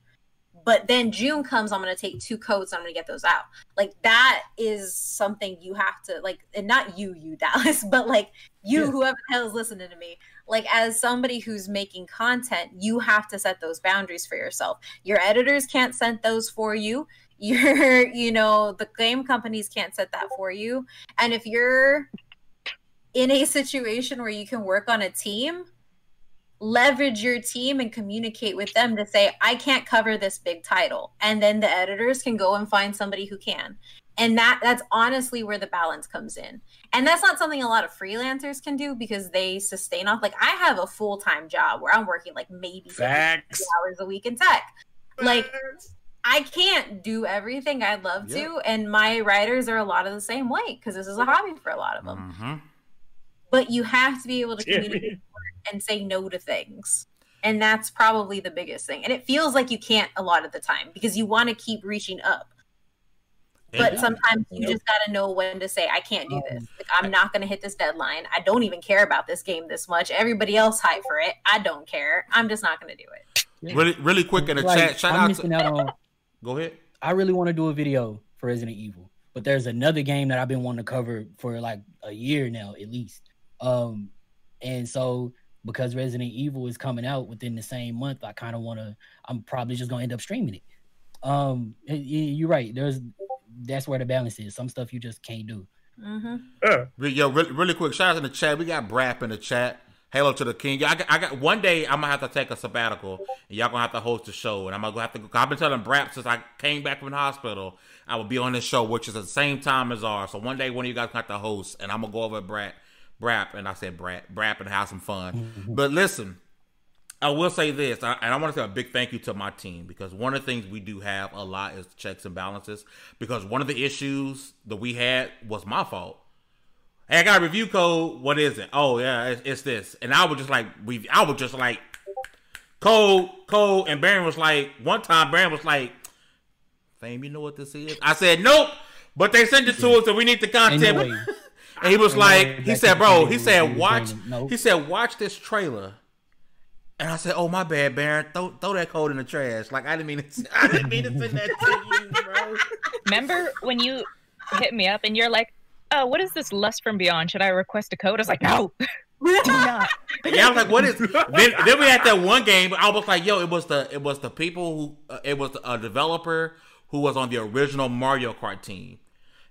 But then June comes, I'm going to take two coats. I'm going to get those out. Like that is something you have to like, and not you, you Dallas, but like you, Yeah. whoever the hell is listening to me. Like as somebody who's making content, you have to set those boundaries for yourself. Your editors can't set those for you. Your, you know, the game companies can't set that for you. And if you're in a situation where you can work on a team, leverage your team and communicate with them to say, I can't cover this big title. And then the editors can go and find somebody who can. And that that's honestly where the balance comes in. And that's not something a lot of freelancers can do because they sustain off. Like I have a full-time job where I'm working like maybe 50 facts. hours a week in tech. Like I can't do everything I'd love to, and my writers are a lot of the same way because this is a hobby for a lot of them. hmm But you have to be able to Yeah. communicate and say no to things. And that's probably the biggest thing. And it feels like you can't a lot of the time because you want to keep reaching up. But And- sometimes you just got to know when to say, I can't do this. Like, I'm not going to hit this deadline. I don't even care about this game this much. Everybody else hype for it. I don't care. I'm just not going to do it. really, really quick in the Like, chat. Shout I'm out to. out on. Go ahead. I really want to do a video for Resident Evil, but there's another game that I've been wanting to cover for like a year now at least. Um, and so because Resident Evil is coming out within the same month, I kind of want to. I'm probably just gonna end up streaming it. Um, y- y- you're right. There's that's where the balance is. Some stuff you just can't do. hmm Re- Yo, really, really quick, shout out in the chat. We got Brap in the chat. Halo to the king. I got, I got one day. I'm gonna have to take a sabbatical, and y'all gonna have to host the show. And I'm gonna have to. I've been telling Brap since I came back from the hospital. I will be on this show, which is at the same time as ours. So one day, one of you guys gonna have to host, and I'm gonna go over at Brap, Brap, and I said Brap, Brap, and have some fun. Mm-hmm. but listen, I will say this, I- and I want to say a big thank you to my team because one of the things we do have a lot is checks and balances. Because one of the issues that we had was my fault. Hey, I got a review code. What is it? Oh yeah, it's, it's this. And I was just like, we. I was just like, code, code. And Baron was like, one time Baron was like, Fame, you know what this is? I said nope, but they sent it to us, and we need the content. way. And he was Ain't no like, he said, bro, he said, watch, Brandon. No. he said, watch this trailer. And I said, oh my bad, Baron, throw throw that code in the trash. Like I didn't mean to, I didn't mean to send that to you, bro. Remember when you hit me up and you're like, "Oh, what is this lust from beyond? Should I request a code?" I was like, "No, do not." Yeah, I was like, what is? then, then we had that one game. I was like, yo, it was the it was the people who uh, it was a developer who was on the original Mario Kart team,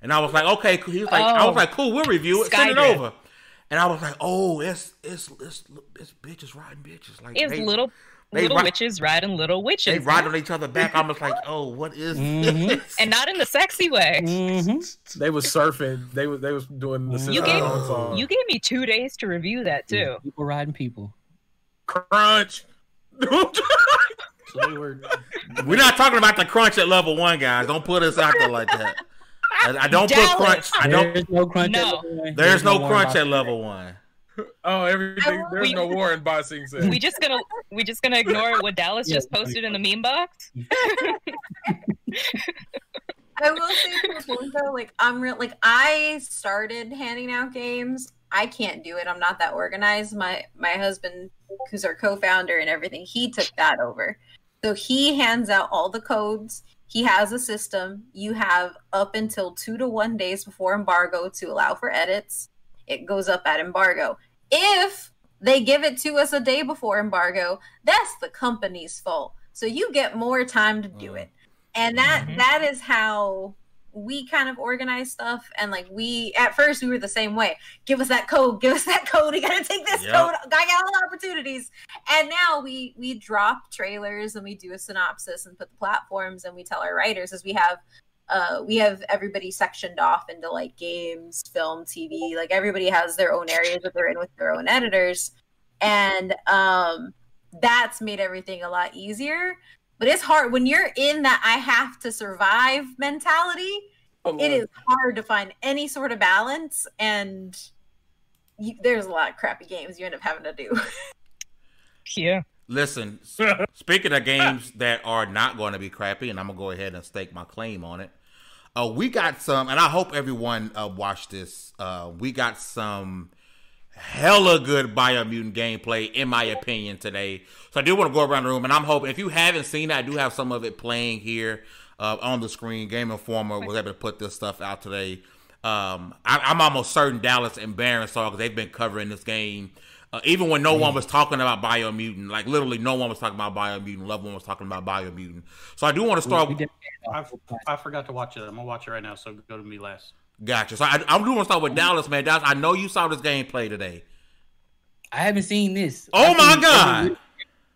and I was like, okay, he was like, I was Oh. like, cool, we'll review it, send it Skydrift. over. And I was like, oh, it's it's it's it's bitches riding bitches like It was they, little they little ri- witches riding little witches. they ride on each other back. I was like, oh, what is Mhm. this? and not in the sexy way. Mhm. They was surfing. They was they was doing the You System gave- song. You gave me two days to review that too. People riding people. crunch. So they were. We're not talking about the crunch at level one, guys. Don't put us out there like that. I, I don't put crunch. I don't. There's no crunch. No. At level one. There's no Warren crunch at level one. oh, everything. There's We- no Warren boxing said. We just gonna we just gonna ignore what Dallas Yeah. just posted in the meme box. I will say to the though, like I'm real like I started handing out games. I can't do it. I'm not that organized. My my husband, who's our co-founder and everything, he took that over. So he hands out all the codes. He has a system. You have up until two to one days before embargo to allow for edits. It goes up at embargo. If they give it to us a day before embargo, that's the company's fault. So you get more time to do Mm. it and that Mhm. that is how we kind of organize stuff and like we at first we were the same way. Give us that code give us that code we gotta take this Yep. code i got all the opportunities. And now we we drop trailers and we do a synopsis and put the platforms and we tell our writers as we have uh we have everybody sectioned off into like games film tv like everybody has their own areas that they're in with their own editors. And um that's made everything a lot easier but it's hard when you're in that I have to survive mentality. Oh, It is hard to find any sort of balance, and you, there's a lot of crappy games you end up having to do. Yeah. Listen, speaking of games that are not going to be crappy, and I'm gonna go ahead and stake my claim on it. Uh, we got some, and I hope everyone uh, watched this. Uh, we got some hella good Biomutant gameplay, in my opinion, today. So I do want to go around the room, and I'm hoping if you haven't seen it, I do have some of it playing here uh, on the screen. Game Informer was able to put this stuff out today. Um, I, I'm almost certain Dallas and Baron saw because they've been covering this game. Uh, even when no one was talking about Biomutant, like literally no one was talking about Biomutant, Love One was talking about Biomutant. So I do want to start. We did- I, I forgot to watch it. I'm gonna watch it right now. So go to me last. Gotcha. So I, I do want to start with Dallas, man. Dallas, I know you saw this gameplay today. I haven't seen this. Oh I've my god! every-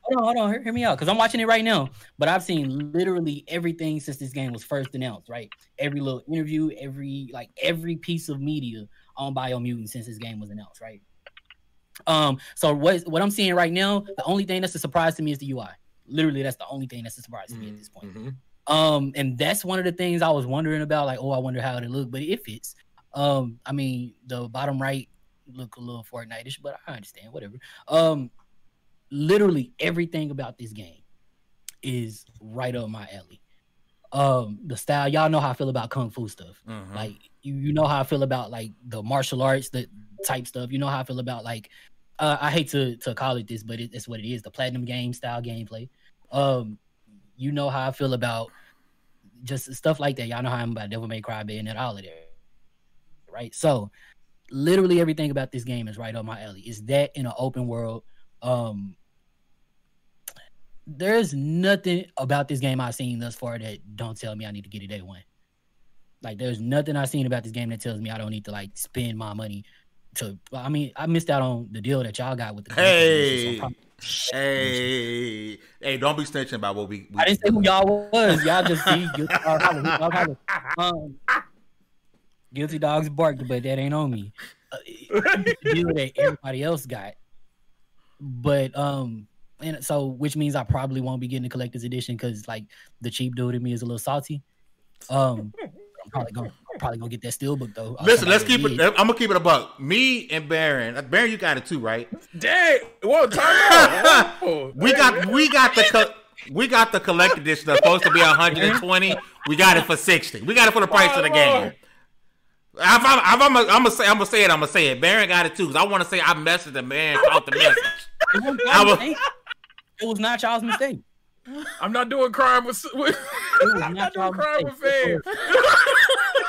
Hold on, hold on. Hear, hear me out, because I'm watching it right now. But I've seen literally everything since this game was first announced. Right, every little interview, every like every piece of media on Biomutant since this game was announced. Right. Um. So what what I'm seeing right now, the only thing that's a surprise to me is the UI. Literally, that's the only thing that's a surprise to me at this point. Mhm. Um, and that's one of the things I was wondering about. Like, oh, I wonder how it look, but it fits. Um, I mean, the bottom right look a little Fortnite-ish, but I understand, whatever. Um, literally everything about this game is right up my alley. Um, the style, y'all know how I feel about kung fu stuff. Mhm. Like you, you know how I feel about like the martial arts, the type stuff. You know how I feel about like uh, I hate to to call it this, but it, it's what it is. The platinum game style gameplay. Um, you know how I feel about just stuff like that. Y'all know how I'm about Devil May Cry, Bayonetta, all of that, right? So, literally everything about this game is right up my alley. Is that in an open world? Um, there's nothing about this game I've seen thus far that don't tell me I need to get it day one. Like, there's nothing I've seen about this game that tells me I don't need to like spend my money to. I mean, I missed out on the deal that y'all got with the. Hey, so hey, hey! Don't be snitching about what we. we I didn't say who y'all was. Y'all just see guilty dogs holler, dog holler. Um, guilty dogs barked, but that ain't on me. Uh, deal that everybody else got, but um, and so which means I probably won't be getting the collector's edition because like the cheap dude in me is a little salty. Um, I'm probably gonna probably gonna get that steelbook though. Listen, let's somebody keep it. did. I'm gonna keep it a buck. Me and Baron. uh, Baron, you got it too, right? Dang, whoa, time out. Whoa. We got we got the co- we got the collector edition that's supposed to be 120. We got it for 60. We got it for the price of the game. If I'm, if I'm, I'm gonna say, I'm gonna say it. I'm gonna say it. Baron got it too, because I want to say I messaged the man, caught the message. It was, not was- mistake. it was not y'all's mistake. I'm not doing crime with. with was I'm not not doing y'all crime with fans.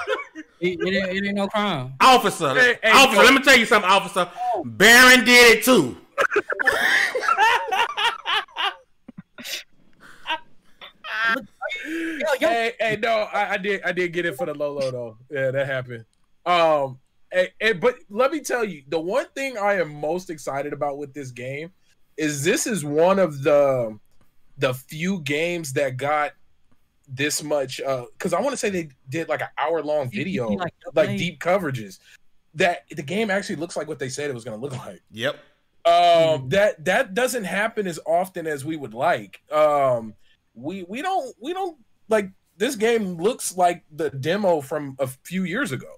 It, it, ain't- it ain't no crime. Officer, Hey, hey, officer, bro. let me tell you something, officer. Baron did it too. hey, hey, no, I, I did, I did get it for the Lolo though. Yeah, that happened. Um, and, and- but let me tell you, the one thing I am most excited about with this game is this is one of the the few games that got this much. Uh, because I want to say they did like an hour long video, Like, like deep coverages. That the game actually looks like what they said it was going to look like. Yep. um that that doesn't happen as often as we would like um we we don't we don't like this game looks like the demo from a few years ago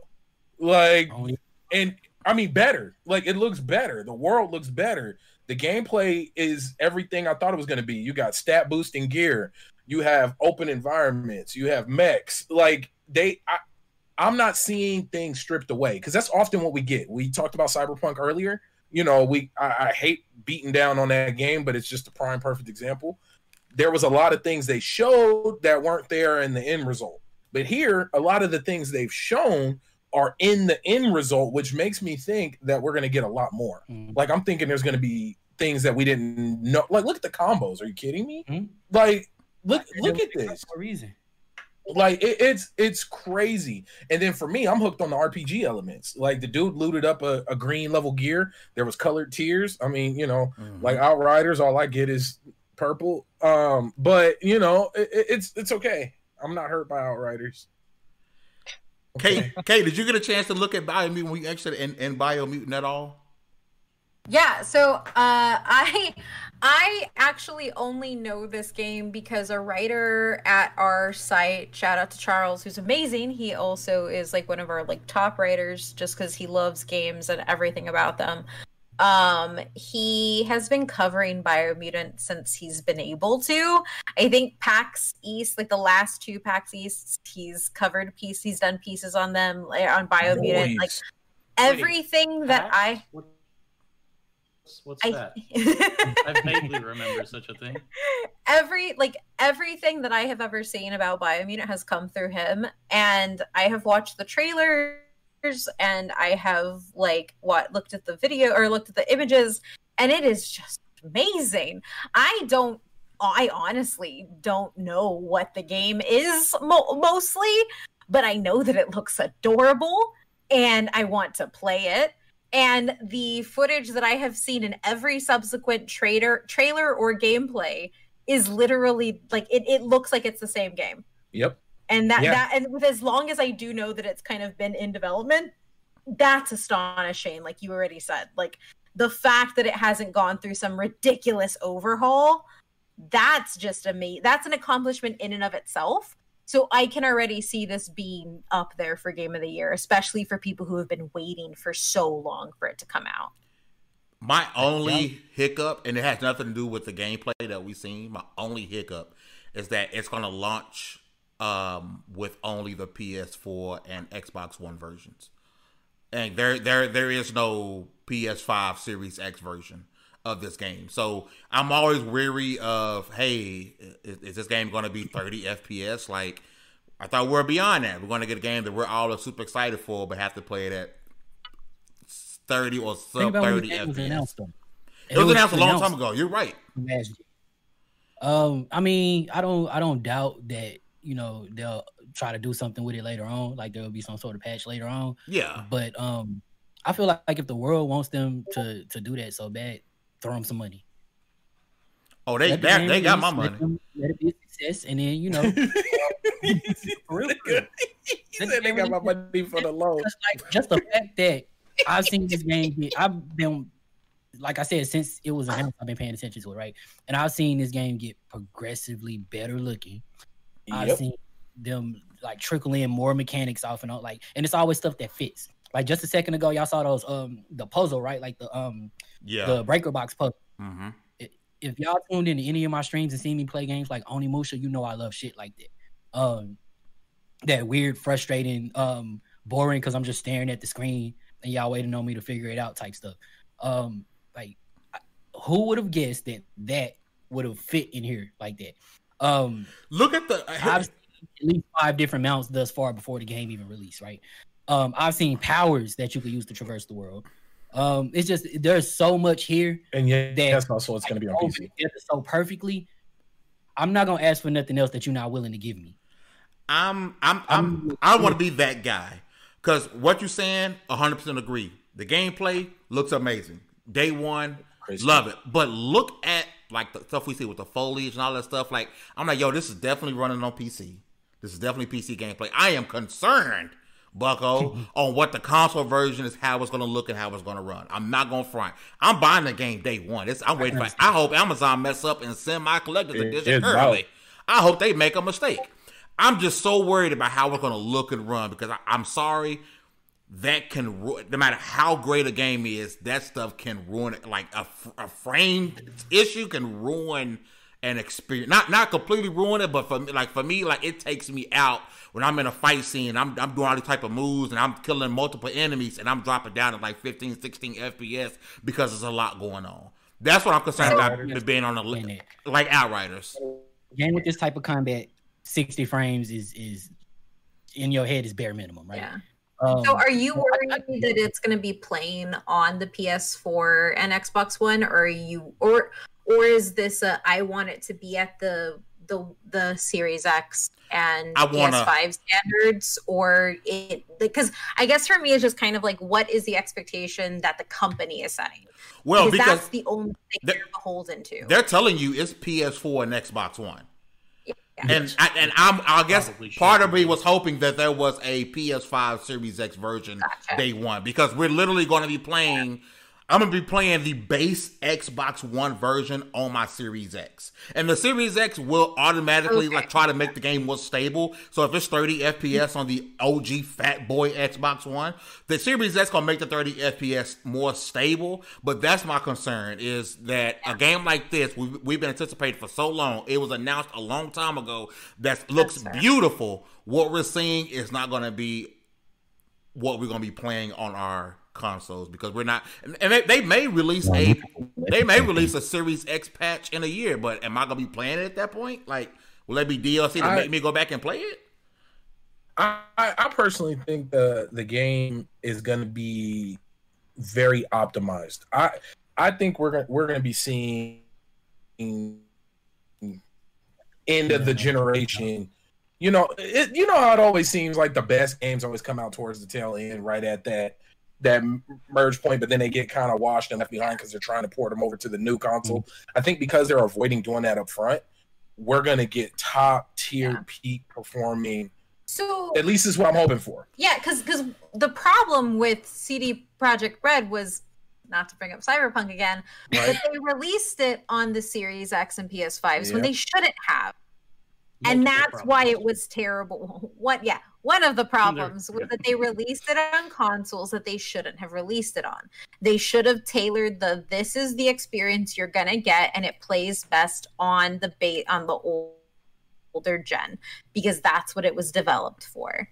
like Only- and i mean better like it looks better the world looks better the gameplay is everything i thought it was going to be you got stat boosting gear you have open environments you have mechs like they I, i'm not seeing things stripped away because that's often what we get we talked about cyberpunk earlier you know, we I, I hate beating down on that game, but it's just a prime perfect example. There was a lot of things they showed that weren't there in the end result. But here, a lot of the things they've shown are in the end result, which makes me think that we're gonna get a lot more. Mhm. Like I'm thinking there's gonna be things that we didn't know. Like look at the combos. Are you kidding me? Mhm. Like look look at this. For a reason. like it, it's it's crazy. And then for me i'm hooked on the rpg elements. Like the dude looted up a, a green level gear. There was colored tears i mean you know like outriders all i get is purple. Um but you know it, it- it's it's okay. I'm not hurt by outriders. Kate, Kate, did you get a chance to look at Biomutant? Were you interested in, in Biomutant at all? Yeah, so uh, I I actually only know this game because a writer at our site, shout out to Charles, who's amazing. He also is like one of our like top writers, just because he loves games and everything about them. Um, he has been covering Biomutant since he's been able to. I think PAX East, like the last two PAX East, he's covered piece. He's done pieces on them like, on Biomutant. Like Nice. everything that I. What- What's, what's I that? I vaguely remember such a thing. every like everything that I have ever seen about Biomutant has come through him, and I have watched the trailers and I have like what looked at the video or looked at the images, and it is just amazing. I don't. I honestly don't know what the game is mo- mostly, but I know that it looks adorable and I want to play it and the footage that I have seen in every subsequent trailer, trailer or gameplay is literally like it, it looks like it's the same game. yep And that Yeah. that and with as long as I do know that it's kind of been in development, that's astonishing. Like you already said, like the fact that it hasn't gone through some ridiculous overhaul, that's just amazing. That's an accomplishment in and of itself. So I can already see this being up there for game of the year, especially for people who have been waiting for so long for it to come out. My only hiccup, and it has nothing to do with the gameplay that we've seen. My only hiccup is that it's going to launch um, with only the PS4 and Xbox One versions, and there there there is no PS5 Series X version of this game. So I'm always weary of, hey, is, is this game going to be 30 FPS? Like I thought we are beyond that. We're going to get a game that we're all super excited for, but have to play it at 30 or sub 30 the game was FPS. announced, though. It was announced a long time ago. You're right. year. Um, I mean, I don't, I don't doubt that you know they'll try to do something with it later on. Like there will be some sort of patch later on. Yeah. But um, I feel like, like if the world wants them to to do that so bad, throw them some money. Oh, they Let they, they got my money. Let, them, let it be a success, and then you know, for real, for real. he said they got my money for the low. Just like just the fact that I've seen this game get, I've been like I said since it was announced, I've been paying attention to it, right? And I've seen this game get progressively better looking. I've seen them like trickle in more mechanics off and on, like, and it's always stuff that fits. Like just a second ago, y'all saw those um the puzzle, right? Like the um Yeah. the breaker box puzzle. hmm If y'all tuned into any of my streams and seen me play games like Onimusha, you know I love shit like that. Um, that weird, frustrating, um, boring because I'm just staring at the screen and y'all waiting on me to figure it out type stuff. Um, like who would have guessed that that would have fit in here like that? Um, Look at the. I've seen at least five different mounts thus far before the game even released, right? Um, I've seen powers that you could use to traverse the world. Um, it's just there's so much here And yeah, that- that's also it's going to be on PC. so perfectly. I'm not gonna ask for nothing else that you're not willing to give me. I'm I'm I'm I want to be that guy because what you're saying, 100 percent agree. The gameplay looks amazing. Day one, Crazy. love it. But look at like the stuff we see with the foliage and all that stuff. Like I'm like, yo, this is definitely running on PC. This is definitely PC gameplay. I am concerned, Bucko, on what the console version is, how it's going to look and how it's going to run. I'm not going to front. I'm buying the game day one. It's, I'm waiting for. I hope Amazon mess up and send my collector's It- edition early. I hope they make a mistake. I'm just so worried about how we're going to look and run because I, I'm sorry that can ru- no matter how great a game is, that stuff can ruin it. Like a, a frame issue can ruin an experience. Not not completely ruin it, but for me, like for me, like it takes me out when I'm in a fight scene. I'm I'm doing all these type of moves and I'm killing multiple enemies and I'm dropping down to like 15, 16 FPS because there's a lot going on. That's what I'm concerned about Outriders. being on a In li- like Outriders. Game with this type of combat, 60 frames is is in your head is bare minimum, right? Yeah. Um, So are you worried that it's going to be playing on the PS4 and Xbox One, or are you, or or is this a I want it to be at the the the Series X and wanna- PS5 standards, or it because I guess for me it's just kind of like what is the expectation that the company is setting? Well, because, because that's the only thing the- they're beholden to. they're telling you it's PS4 and Xbox One. Yeah. And I, and I'm I guess Probably should part of me was hoping that there was a PS5 Series X version Gotcha. day one because we're literally going to be playing. I'm gonna be playing the base Xbox One version on my Series X, and the Series X will automatically Okay. like try to make the game more stable. So if it's 30 FPS on the OG Fat Boy Xbox One, the Series X is gonna make the 30 FPS more stable. But that's my concern is that a game like this we've, we've been anticipating for so long. It was announced a long time ago that looks That's beautiful. What we're seeing is not gonna be what we're gonna be playing on our consoles because we're not and and they, they may release a they may release a series x patch in a year but am i gonna be playing it at that point like will that be dlc to I- make me go back and play it I, I I personally think the the game is going to be very optimized. I I think we're gonna we're going to be seeing end of the generation. You know, it, you know how it always seems like the best games always come out towards the tail end, right at that that merge point, but then they get kind of washed and left behind because they're trying to port them over to the new console. Mm-hmm. I think because they're avoiding doing that up front, we're going to get top tier Yeah. peak performing. so At least is what I'm hoping for. Yeah, because because the problem with CD Projekt Red was not to bring up Cyberpunk again, Right? but they released it on the Series X and PS5s when they shouldn't have, and Multiple that's why it was terrible. What? Yeah, One of the problems was that they released it on consoles that they shouldn't have released it on. They should have tailored the this is the experience you're gonna get, and it plays best on the bait on the old older gen because that's what it was developed for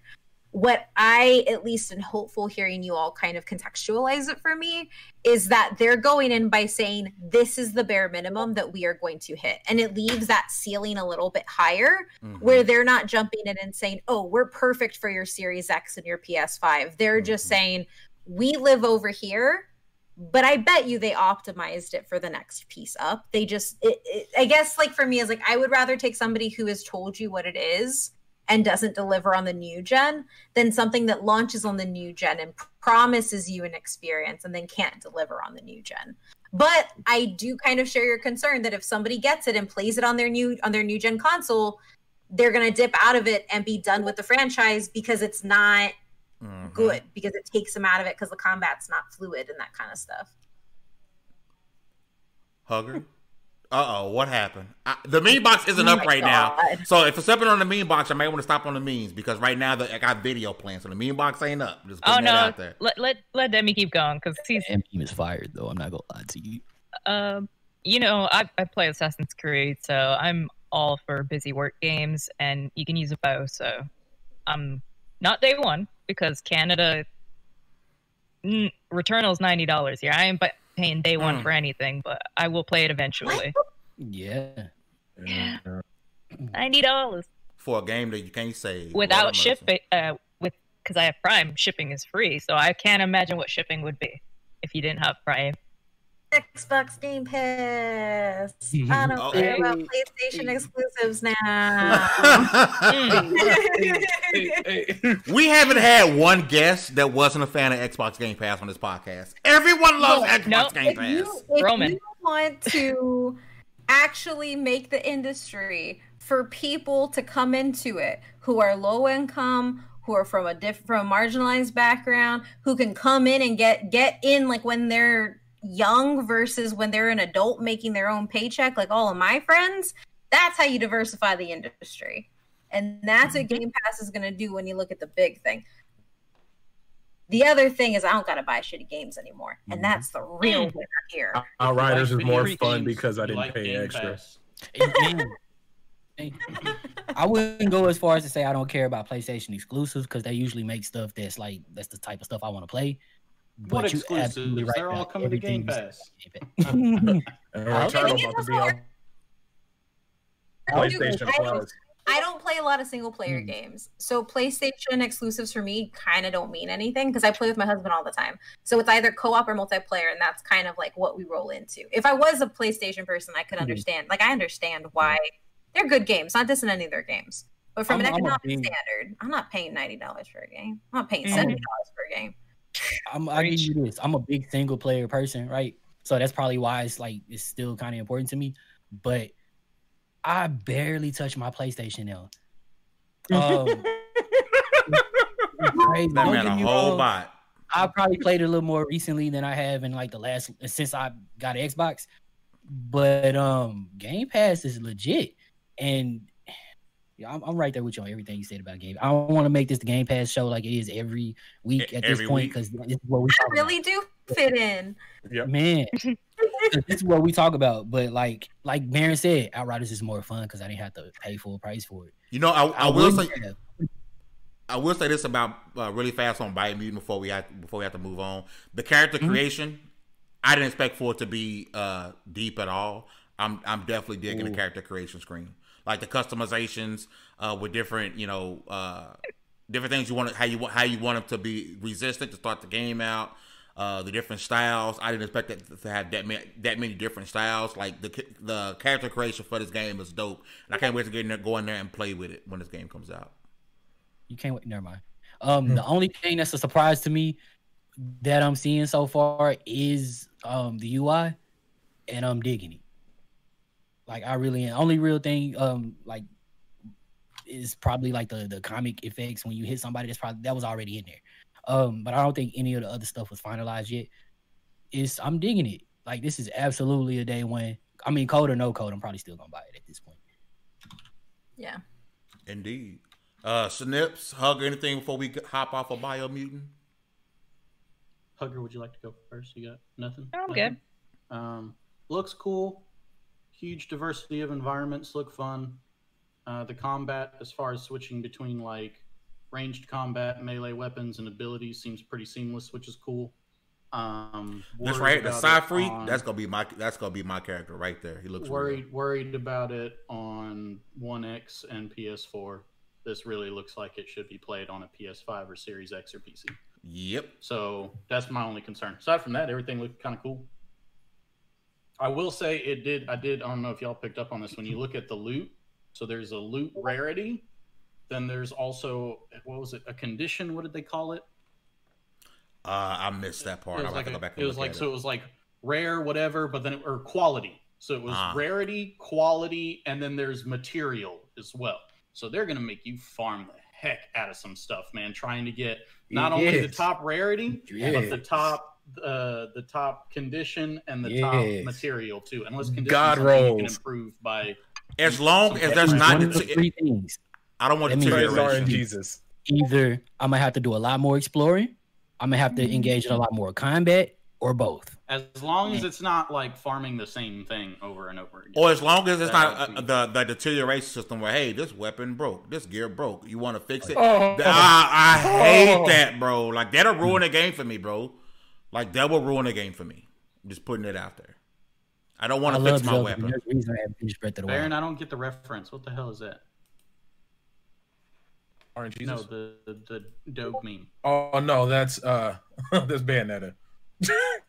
what I at least and hopeful hearing you all kind of contextualize it for me is that they're going in by saying this is the bare minimum that we are going to hit. And it leaves that ceiling a little bit higher Mhm. where they're not jumping in and saying, oh, we're perfect for your Series X and your PS5. They're just Mhm. saying, we live over here. But I bet you they optimized it for the next piece up. They just, it, it, I guess, like for me, is like I would rather take somebody who has told you what it is and doesn't deliver on the new gen than something that launches on the new gen and promises you an experience and then can't deliver on the new gen. But I do kind of share your concern that if somebody gets it and plays it on their new on their new gen console, they're gonna dip out of it and be done with the franchise because it's not Mhm. good because it takes them out of it because the combat's not fluid and that kind of stuff. Hugger. Uh oh, what happened? I, the meme box isn't Oh up my right now. So if it's up on the meme box, I may want to stop on the memes because right now the, I got video playing, so the meme box ain't up. Just Oh putting that no, out there. let let let Demi keep going because he's M team is fired though. I'm not gonna lie to you. um you know I I play Assassin's Creed, so I'm all for busy work games, and you can use a bow. So I'm not day one because Canada mm, Returnal's ninety dollars here. I ain't bu- paying day one Mm. for anything, but I will play it eventually. Yeah. Yeah. Ninety dollars For a game that you can't save without Lord shipping. Uh, with because I have Prime, shipping is free, so I can't imagine what shipping would be if you didn't have Prime. Xbox Game Pass. Mm-hmm. I don't Oh, care about PlayStation exclusives now. Mm. Hey, hey, we haven't had one guest that wasn't a fan of Xbox Game Pass on this podcast. Everyone loves Look, Xbox no, Game if Pass. you, if Roman. you want to actually make the industry for people to come into it who are low income who are from a different from a marginalized background who can come in and get get in like when they're young versus when they're an adult making their own paycheck like all of my friends that's how you diversify the industry. And that's what mm-hmm. game pass is going to do when you look at the big thing. The other thing is i don't got to buy shitty games anymore and mm-hmm. that's the real mm. winner here. Outriders Like is more fun games, because I didn't like pay Game extra. I wouldn't go as far as to say I don't care about PlayStation exclusives because they usually make stuff that's like that's the type of stuff I want to play. What But you exclusives? absolutely right. They're all coming to Game Pass. you said. Game And Returnal okay. about to be on PlayStation I don't, Plus. I don't play a lot of single player Hmm. games. So PlayStation exclusives for me kind of don't mean anything because I play with my husband all the time. So it's either co-op or multiplayer and that's kind of like what we roll into. If I was a PlayStation person, I could Mhm. understand. Like I understand why they're good games, not dissing any of their games. But from I'm- an I'm economic standard, I'm not paying $90 for a game. I'm not paying Mhm. $70 for a game. I'm, I give you this. I'm a big single player person, right? So that's probably why it's like it's still kind of important to me. But I barely touch my PlayStation now. Um, it's crazy. That man a whole wrong. bot. I probably played a little more recently than I have in like the last since I got an Xbox. But um Game Pass is legit. And yeah, I'm, I'm right there with you on everything you said about Game. I don't want to make this the Game Pass show like it is every week at every this point because this is what we I talk about. really do fit in. Yeah, man, this is what we talk about. But like like Baron said, Outriders is more fun because I didn't have to pay full price for it. You know, I, I, will say have. I will say this about uh, really fast on Biomutant before we have before we have to move on. The character Mm-hmm. creation, I didn't expect for it to be uh, deep at all. I'm I'm definitely digging the character creation screen, like the customizations uh, with different you know uh, different things you want how you how you want them to be resistant to start the game out. Uh, the different styles. I didn't expect that to have that many, that many different styles. Like the the character creation for this game is dope, and I can't wait to get in there, go in there and play with it when this game comes out. You can't wait. Never mind. Um, the only thing that's a surprise to me that I'm seeing so far is um the UI, and I'm digging it. Like I really am. Only real thing um like is probably like the the comic effects when you hit somebody. That's probably that was already in there. Um, but I don't think any of the other stuff was finalized yet. It's I'm digging it. Like this is absolutely a day when I mean code or no code, I'm probably still gonna buy it at this point. Yeah. Indeed. Uh, Snips, hug anything before we hop off of Biomutant? Hugger, would you like to go first? You got nothing? I'm good. Um, looks cool. Huge diversity of environments look fun. Uh, the combat, as far as switching between like ranged combat, melee weapons, and abilities, seems pretty seamless, which is cool. Um, That's worried right. The it Freak. on- That's gonna be my. That's gonna be my character right there. He looks worried Real. worried about it on One X and PS4. This really looks like it should be played on a PS5 or Series X or PC. Yep. So that's my only concern. Aside from that, everything looked kind of cool. I will say it did. I did. I don't know if y'all picked up on this. When you look at the loot, so there's a loot rarity. Then there's also what was it? A condition? What did they call it? Uh, I missed that part. It I'll was have like, to go back and it was look like at so. it. It was like rare, whatever, but then it, or quality. So it was Ah. rarity, quality, and then there's material as well. So they're gonna make you farm the heck out of some stuff, man. Trying to get not only the top rarity, but the top uh the top condition and the Yes. top material too. Unless condition God something you can improve by As long as there's not, the three things. I don't want That means- Praise deterioration. Jesus. Either I'm gonna have to do a lot more exploring, I'm gonna have to engage in a lot more combat, or both. as long as it's not like farming the same thing over and over again. Or as long as it's not That uh, the the deterioration system where hey, this weapon broke, this gear broke. You want to fix it? Oh. I, I hate Oh. that, bro. Like that'll ruin the game for me, bro. Like that will ruin the game for me. I'm just putting it out there. I don't want to fix my Zelda. weapon. There's a reason I haven't finished Breath of the Baron, I don't get the reference. What the hell is that? Orange No, Jesus. the the, the dog meme. Oh no, that's uh that's Bayonetta.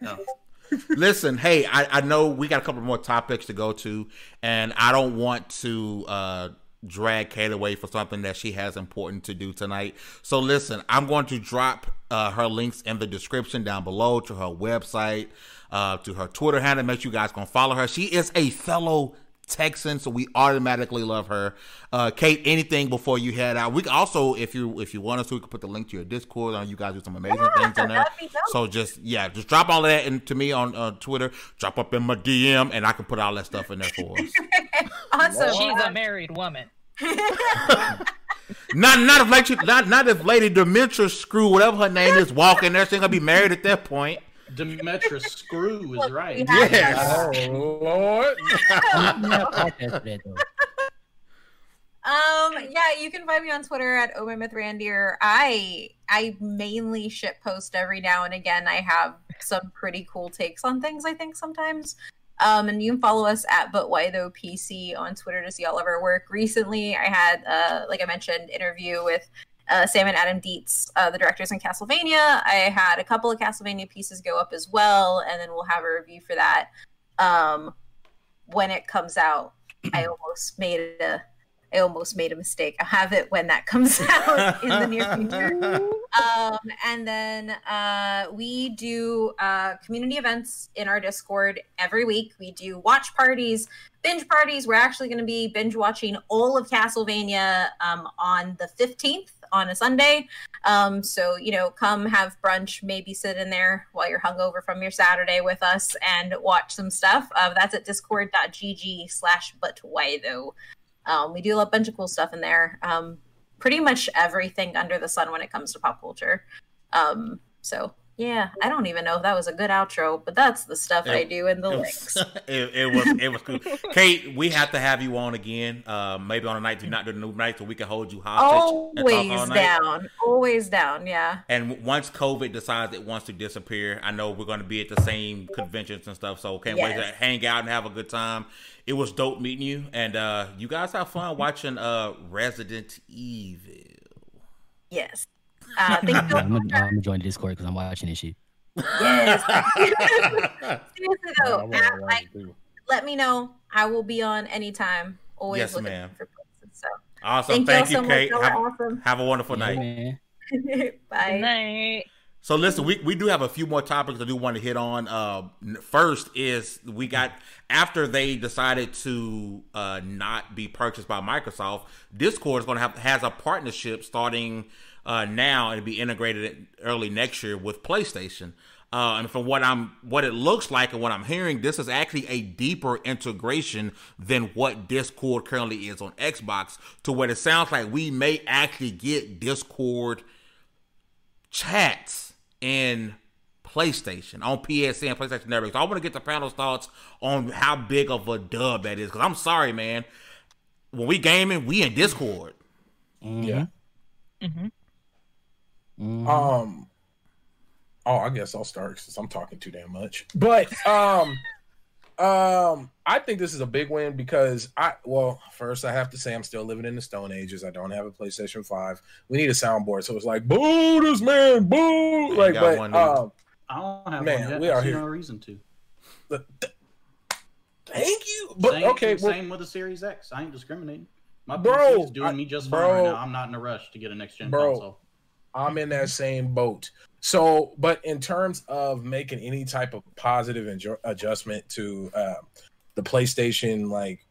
No. Listen, hey, I, I know we got a couple more topics to go to, and I don't want to uh, drag Kate away for something that she has important to do tonight. So listen, I'm going to drop uh, her links in the description down below to her website, uh, to her Twitter handle. Make sure you guys can follow her. She is a fellow Texan, so we automatically love her. Uh, Kate, anything before you head out? We can also, if you if you want us to, we can put the link to your Discord. On you guys do some amazing things in there. that'd be dope. So just yeah, just drop all of that into me on uh, Twitter. Drop up in my DM, and I can put all that stuff in there for us. Awesome. She's a married woman. not not if lady not not if Lady Dimitrescu whatever her name is walking there. She's gonna be married at that point. Dimitrescu is right. Yeah. Yes. Oh Lord. I'm gonna have a podcast for that though. Um, yeah, you can find me on Twitter at Randier. I I mainly shit post every now and again. I have some pretty cool takes on things, I think, sometimes. Um, and you can follow us at But Why Tho PC on Twitter to see all of our work. Recently, I had, uh, like I mentioned, interview with uh, Sam and Adam Deats, uh, the directors in Castlevania. I had a couple of Castlevania pieces go up as well, and then we'll have a review for that um, when it comes out. I almost made a I almost made a mistake. I'll have it when that comes out in the near future. Um, and then uh, we do uh, community events in our Discord every week. We do watch parties, binge parties. We're actually going to be binge watching all of Castlevania um, on the 15th on a Sunday. Um, so, you know, come have brunch, maybe sit in there while you're hungover from your Saturday with us and watch some stuff. Uh, that's at discord.gg slash but why though. Um, we do a bunch of cool stuff in there. Um, pretty much everything under the sun when it comes to pop culture. Um, so yeah, I don't even know if that was a good outro, but that's the stuff I do in the It links. was, it, it was it was cool. Kate, we have to have you on again. Uh, maybe on a night do not do the new night, so we can hold you hostage. and talk all Always down, always down. Yeah. And once COVID decides it wants to disappear, I know we're going to be at the same conventions and stuff. So can't wait to hang out and have a good time. It was dope meeting you, and uh, you guys have fun watching uh, Resident Evil. Yes. Uh. I'm gonna, join the Discord because I'm watching this shit. yes. Seriously though, I wanna at, watch like, let me know. I will be on anytime. Always Yes, looking ma'am. for places. So Awesome, thank, thank, y'all so Kate. much. Have, awesome. have a wonderful Yeah, night. man. Bye. Good night. So listen, we, we do have a few more topics I do want to hit on. Uh, first is we got after they decided to uh, not be purchased by Microsoft, Discord is going to have has a partnership starting uh, now and be integrated early next year with PlayStation. Uh, and from what I'm, what it looks like, and what I'm hearing, this is actually a deeper integration than what Discord currently is on Xbox. To what it sounds like we may actually get Discord chats in PlayStation on PSN and PlayStation Network. So I want to get the panel's thoughts on how big of a dub that is. Because I'm sorry, man. When we gaming, we in Discord. Yeah. hmm Mhm. Um. Oh, I guess I'll start since I'm talking too damn much. But um, um, I think this is a big win because I well, first I have to say I'm still living in the Stone Ages. I don't have a PlayStation Five. We need a soundboard, so it's like boo this man, boo. Like, got but one, um, I don't have Man, one yet. we I are see here. no reason to. the- the- thank you. But same, okay, well, same with the Series X. I ain't discriminating. My Bro, PC is doing I- me just bro. fine right now. I'm not in a rush to get a next gen Bro. console. I'm in that same boat. So, but in terms of making any type of positive adju- adjustment to uh, the PlayStation like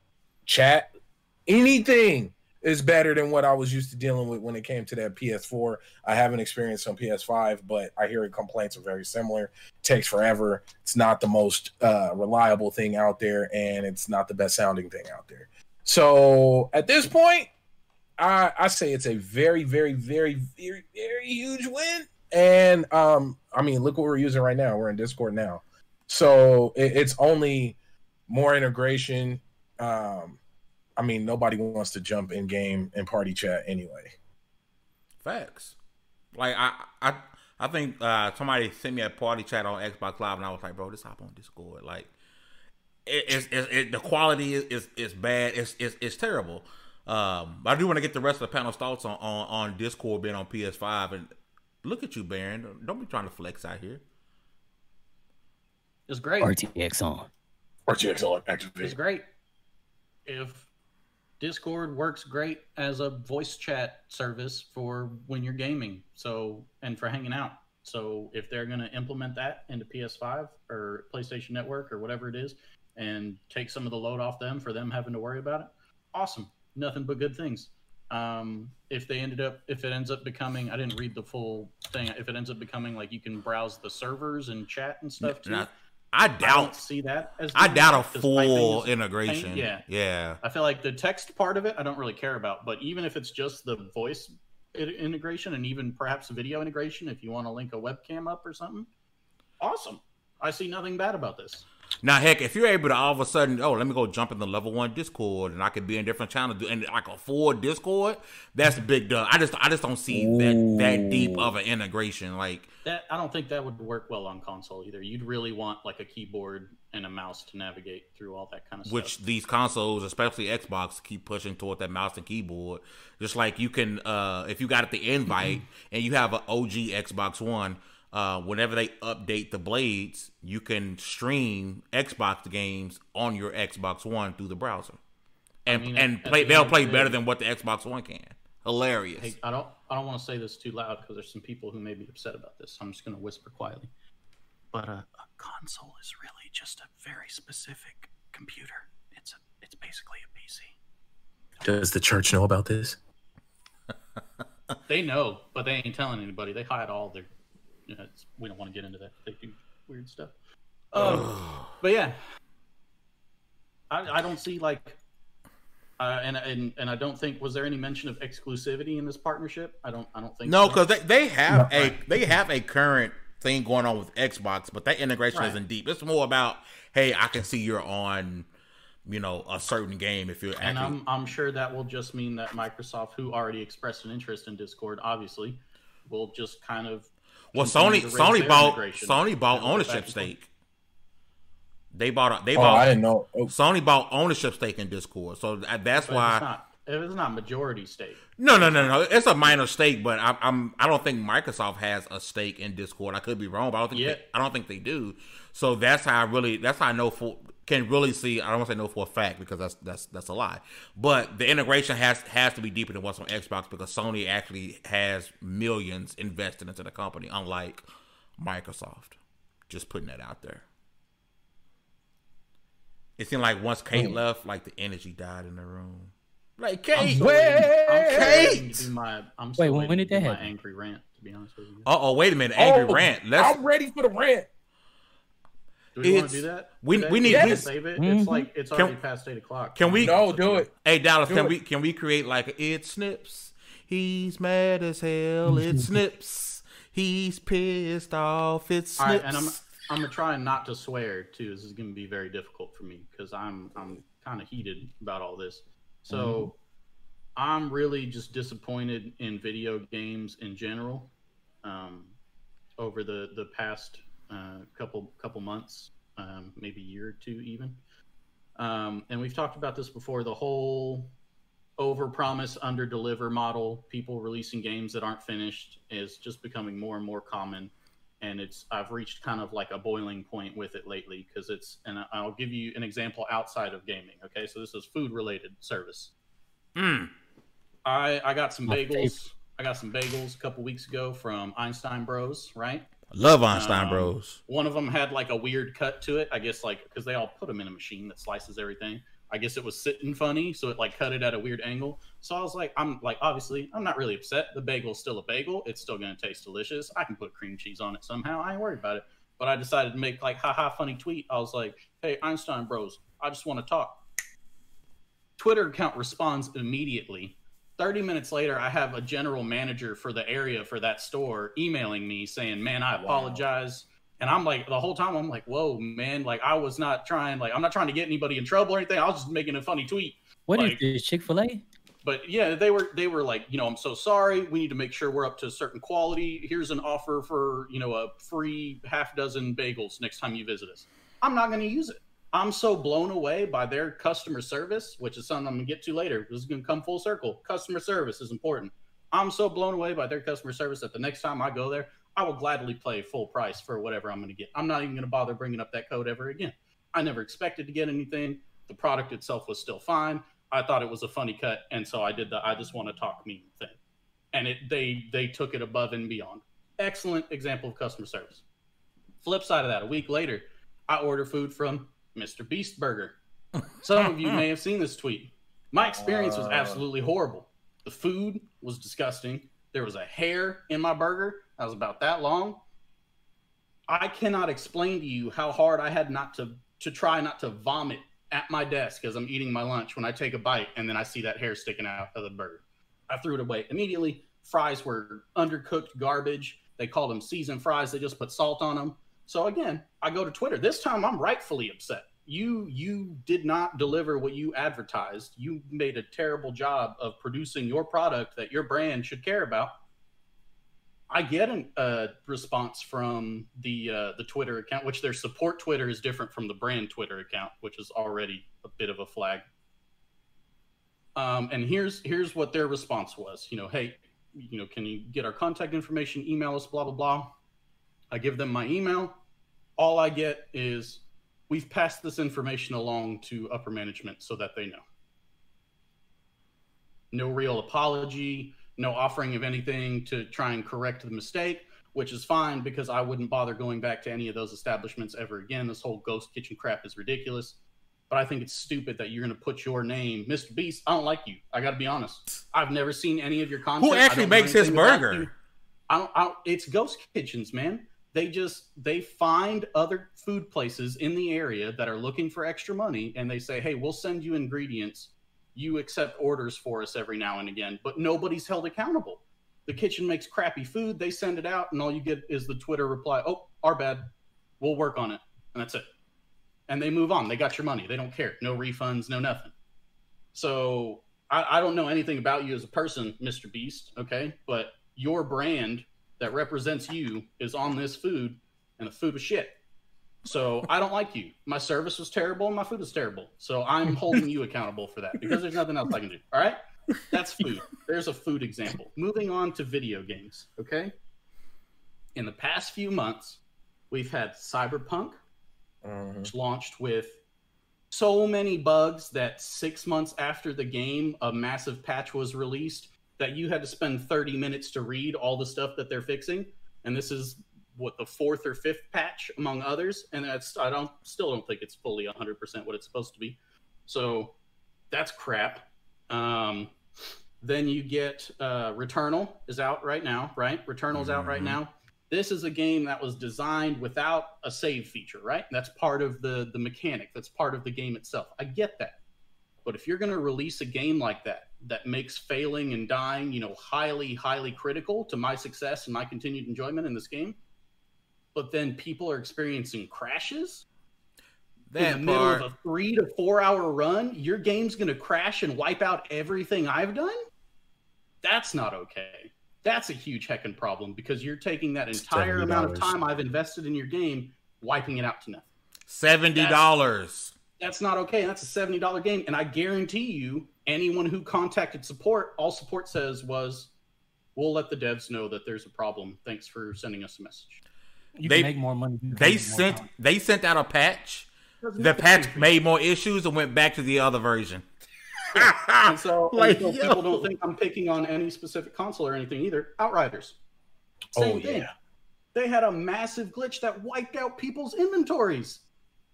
chat, anything is better than what I was used to dealing with when it came to that PS4. I haven't experienced on PS5, but I hear complaints are very similar. takes forever. It's not the most uh, reliable thing out there, and it's not the best sounding thing out there. So at this point, I, I say it's a very, very, very, very, very huge win. And um, I mean, look what we're using right now. We're in Discord now, so it, it's only more integration. Um, I mean, nobody wants to jump in game and party chat anyway. Facts. Like I, I, I think uh, somebody sent me a party chat on Xbox Live, and I was like, bro, this hop on Discord. Like, it, it's, it's it, the quality is, is is bad. It's it's, it's terrible. Um, but I do want to get the rest of the panel's thoughts on, on on Discord being on PS5. And look at you, Baron. Don't be trying to flex out here. It's great. RTX on. RTX on activate. It's great. If Discord works great as a voice chat service for when you're gaming, so and for hanging out. So if they're going to implement that into PS5 or PlayStation Network or whatever it is, and take some of the load off them for them having to worry about it, awesome. Nothing but good things. Um, if they ended up, if it ends up becoming, I didn't read the full thing. If it ends up becoming like you can browse the servers and chat and stuff too, And I, I I doubt. see that as. I doubt a full integration. yeah. yeah. I feel like the text part of it, I don't really care about. But even if it's just the voice integration and even perhaps video integration, if you want to link a webcam up or something, awesome. I see nothing bad about this. Now, heck, if you're able to all of a sudden, oh, let me go jump in the level one Discord, and I could be in different channels, and like a full Discord, that's big dub. I just, I just don't see that that deep of an integration. Like, That I don't think that would work well on console either. You'd really want like a keyboard and a mouse to navigate through all that kind of which stuff. Which these consoles, especially Xbox, keep pushing toward that mouse and keyboard. Just like you can, uh, if you got the invite and you have an OG Xbox One, uh, whenever they update the blades, you can stream Xbox games on your Xbox One through the browser, and mean, and play. the They'll play the better than what the Xbox One can. Hilarious. Hey, I don't I don't want to say this too loud because there's some people who may be upset about this. I'm just going to whisper quietly. But a, a console is really just a very specific computer. It's a it's basically a PC. Does the church know about this? They know, but they ain't telling anybody. They hide all their. You know, it's, we don't want to get into that. They do weird stuff. Um, but yeah, I, I don't see like, uh, and and and I don't think was there any mention of exclusivity in this partnership? I don't I don't think No, so. because they, they have a they have a current thing going on with Xbox, but that integration Right. isn't deep. It's more about hey, I can see you're on, you know, a certain game if you're And actually. I'm I'm sure that will just mean that Microsoft, who already expressed an interest in Discord, obviously, will just kind of well, Sony Sony bought Sony bought and look at ownership stake. They bought a, they Oh, I bought didn't know. Oh, Sony bought ownership stake in Discord, so that's But why. it's not it's not majority stake. No, no, no, no. It's a minor stake, but I, I'm I don't think Microsoft has a stake in Discord. I could be wrong, but I don't think Yeah. they, I don't think they do. So that's how I really that's how I know for can really see. I don't want to say know for a fact because that's that's that's a lie. But the integration has has to be deeper than what's on Xbox because Sony actually has millions invested into the company, unlike Microsoft. Just putting that out there. It seemed like once Kate Hmm. left, like the energy died in the room. Like I'm Kate, still waiting, I'm Kate! to my I'm still Wait, when- when did that do my happen? angry rant. To be honest with you, Uh oh, wait a minute. Angry Oh, rant. Let's I'm ready for the rant. Do we want to do that? we- we need- Can we- save it. Mhm. It's like it's Can- already past eight o'clock. can we- No, do it. Hey Dallas, Do can it. we can we create like a, it snips? He's mad as hell. It snips. He's pissed off. It snips. right, and I'm I'm gonna try not to swear too. This is gonna be very difficult for me because I'm I'm kind of heated about all this. So Mm-hmm. I'm really just disappointed in video games in general. Um, over the the past uh, couple couple months, um, maybe year or two even. Um, and we've talked about this before. The whole over promise under deliver model, people releasing games that aren't finished, is just becoming more and more common and it's I've reached kind of like a boiling point with it lately because it's and I'll give you an example outside of gaming. Okay, so this is food related service. Mm. I I got some bagels. I got some bagels a couple weeks ago from Einstein Bros. Right, Love Einstein Um, Bros. one of them had like a weird cut to it. I guess like because they all put them in a machine that slices everything. I guess it was sitting funny, so it like cut it at a weird angle. So I was like, I'm like, obviously, I'm not really upset. The bagel's still a bagel. It's still gonna taste delicious. I can put cream cheese on it somehow. I ain't worried about it. But I decided to make like haha funny tweet. I was like, hey Einstein Bros, I just want to talk. Twitter account responds immediately. 30 minutes later, I have a general manager for the area for that store emailing me saying, Man, I apologize. And I'm like, the whole time, I'm like, Whoa, man, like, I was not trying, like, I'm not trying to get anybody in trouble or anything. I was just making a funny tweet. What is like- this Chick Fil A? But yeah, they were, they were like, you know, I'm so sorry. We need to make sure we're up to a certain quality. Here's an offer for, you know, a free half dozen bagels next time you visit us. I'm not going to use it. I'm so blown away by their customer service, which is something I'm gonna get to later. This is gonna come full circle. Customer service is important. I'm so blown away by their customer service that the next time I go there, I will gladly pay full price for whatever I'm gonna get. I'm not even gonna bother bringing up that code ever again. I never expected to get anything. The product itself was still fine. I thought it was a funny cut, and so I did the I just want to talk meme thing, and it they they took it above and beyond. Excellent example of customer service. Flip side of that, a week later, I order food from Mr. Beast Burger. Some of you may have seen this tweet. My experience was Uh. absolutely horrible. The food was disgusting. There was a hair in my burger that was about that long. I cannot explain to you how hard I had not to to try not to vomit at my desk as I'm eating my lunch when I take a bite and then I see that hair sticking out of the burger. I threw it away immediately. Fries were undercooked garbage. They called them seasoned fries. They just put salt on them. So again, I go to Twitter. This time I'm rightfully upset. You you did not deliver what you advertised. You made a terrible job of producing your product that your brand should care about. I get a uh, response from the uh, the Twitter account, which their support Twitter is different from the brand Twitter account, which is already a bit of a flag. Um, and here's here's what their response was. You know, hey, you know, can you get our contact information? Email us, blah blah blah. I give them my email. All I get is we've passed this information along to upper management so that they know. No real apology, no offering of anything to try and correct the mistake, which is fine because I wouldn't bother going back to any of those establishments ever again. This whole ghost kitchen crap is ridiculous. But I think it's stupid that you're going to put your name, Mr. Beast. I don't like you. I got to be honest. I've never seen any of your content. Who actually makes his burger? I don't, I don't, it's ghost kitchens, man. They just they find other food places in the area that are looking for extra money, and they say, "Hey, we'll send you ingredients. You accept orders for us every now and again." But nobody's held accountable. The kitchen makes crappy food. They send it out, and all you get is the Twitter reply, "Oh, our bad. We'll work on it," and that's it. And they move on. They got your money. They don't care. No refunds. No nothing. So I, I don't know anything about you as a person, Mr. Beast. Okay, but your brand that represents you is on this food, and the food was shit. So I don't like you. My service was terrible, and my food was terrible. So I'm holding you accountable for that because there's nothing else I can do. All right, that's food. There's a food example. Moving on to video games. Okay, in the past few months, we've had Cyberpunk, Mhm. which launched with so many bugs that six months after the game, a massive patch was released that you had to spend 30 minutes to read all the stuff that they're fixing. And this is what the fourth or fifth patch among others. And that's, I don't, still don't think it's fully 100% what it's supposed to be. So that's crap. Um, then you get uh, Returnal is out right now, right? Returnal's out right Mhm. now. This is a game that was designed without a save feature, right? That's part of the the mechanic. That's part of the game itself. I get that. But if you're going to release a game like that that makes failing and dying, you know, highly highly critical to my success and my continued enjoyment in this game, but then people are experiencing crashes in the That middle of a three to four hour run, your game's going to crash and wipe out everything I've done? That's not okay. That's a huge heckin' problem because you're taking that entire amount of time I've invested in your game, wiping it out to nothing. Seventy dollars. That's not okay. That's a $70 game. And I guarantee you, anyone who contacted support, all support says was, we'll let the devs know that there's a problem. Thanks for sending us a message. You They- can make more money. They more sent content. they sent out a patch. The patch free for you. made more issues and went back to the other version. And so, and Like, so people don't think I'm picking on any specific console or anything either. Outriders. Oh, Same Oh, thing. yeah. They had a massive glitch that wiped out people's inventories.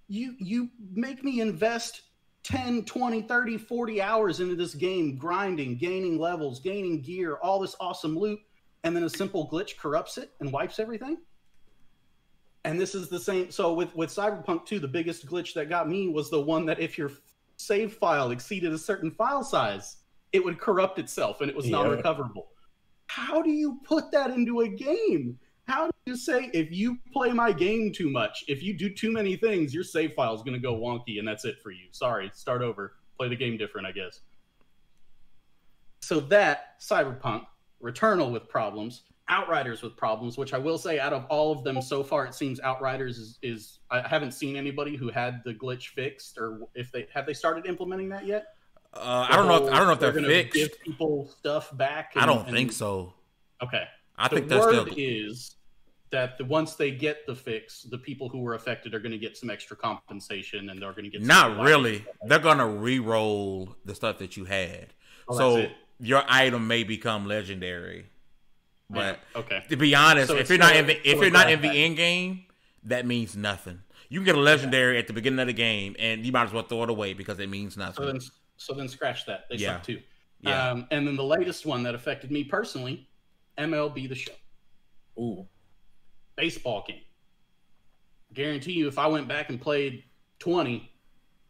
You you make me invest 10, 20, 30, 40 hours into this game, grinding, gaining levels, gaining gear, all this awesome loot, and then a simple glitch corrupts it and wipes everything. And this is the same. So with with Cyberpunk 2, the biggest glitch that got me was the one that if your save file exceeded a certain file size, it would corrupt itself and it was Yeah. non-recoverable. How do you put that into a game? How do you say if you play my game too much, if you do too many things, your save file is going to go wonky and that's it for you? Sorry, start over. Play the game different, I guess. So that Cyberpunk, Returnal with problems, Outriders with problems, which I will say out of all of them so far, it seems Outriders is, is I haven't seen anybody who had the glitch fixed or if they have they started implementing that yet? Uh, I don't know. If, I don't know if they're, gonna fixed. Give people stuff back. I don't and- think so. Okay. I think the they're word still. is that the, once they get the fix, the people who were affected are going to get some extra compensation, and they're going to get some Not life. really. They're gonna re-roll the stuff that you had, Oh, so your item may become legendary. But Yeah, okay, to be honest, So if you're not in the if you're not in the end game, that means nothing. You can get a legendary at the beginning of the game, and you might as well throw it away because it means nothing. so then so then scratch that. They Yeah. suck too. yeah, Um, and then the latest one that affected me personally, MLB the Show, Ooh. Baseball game. Guarantee you, if I went back and played 20,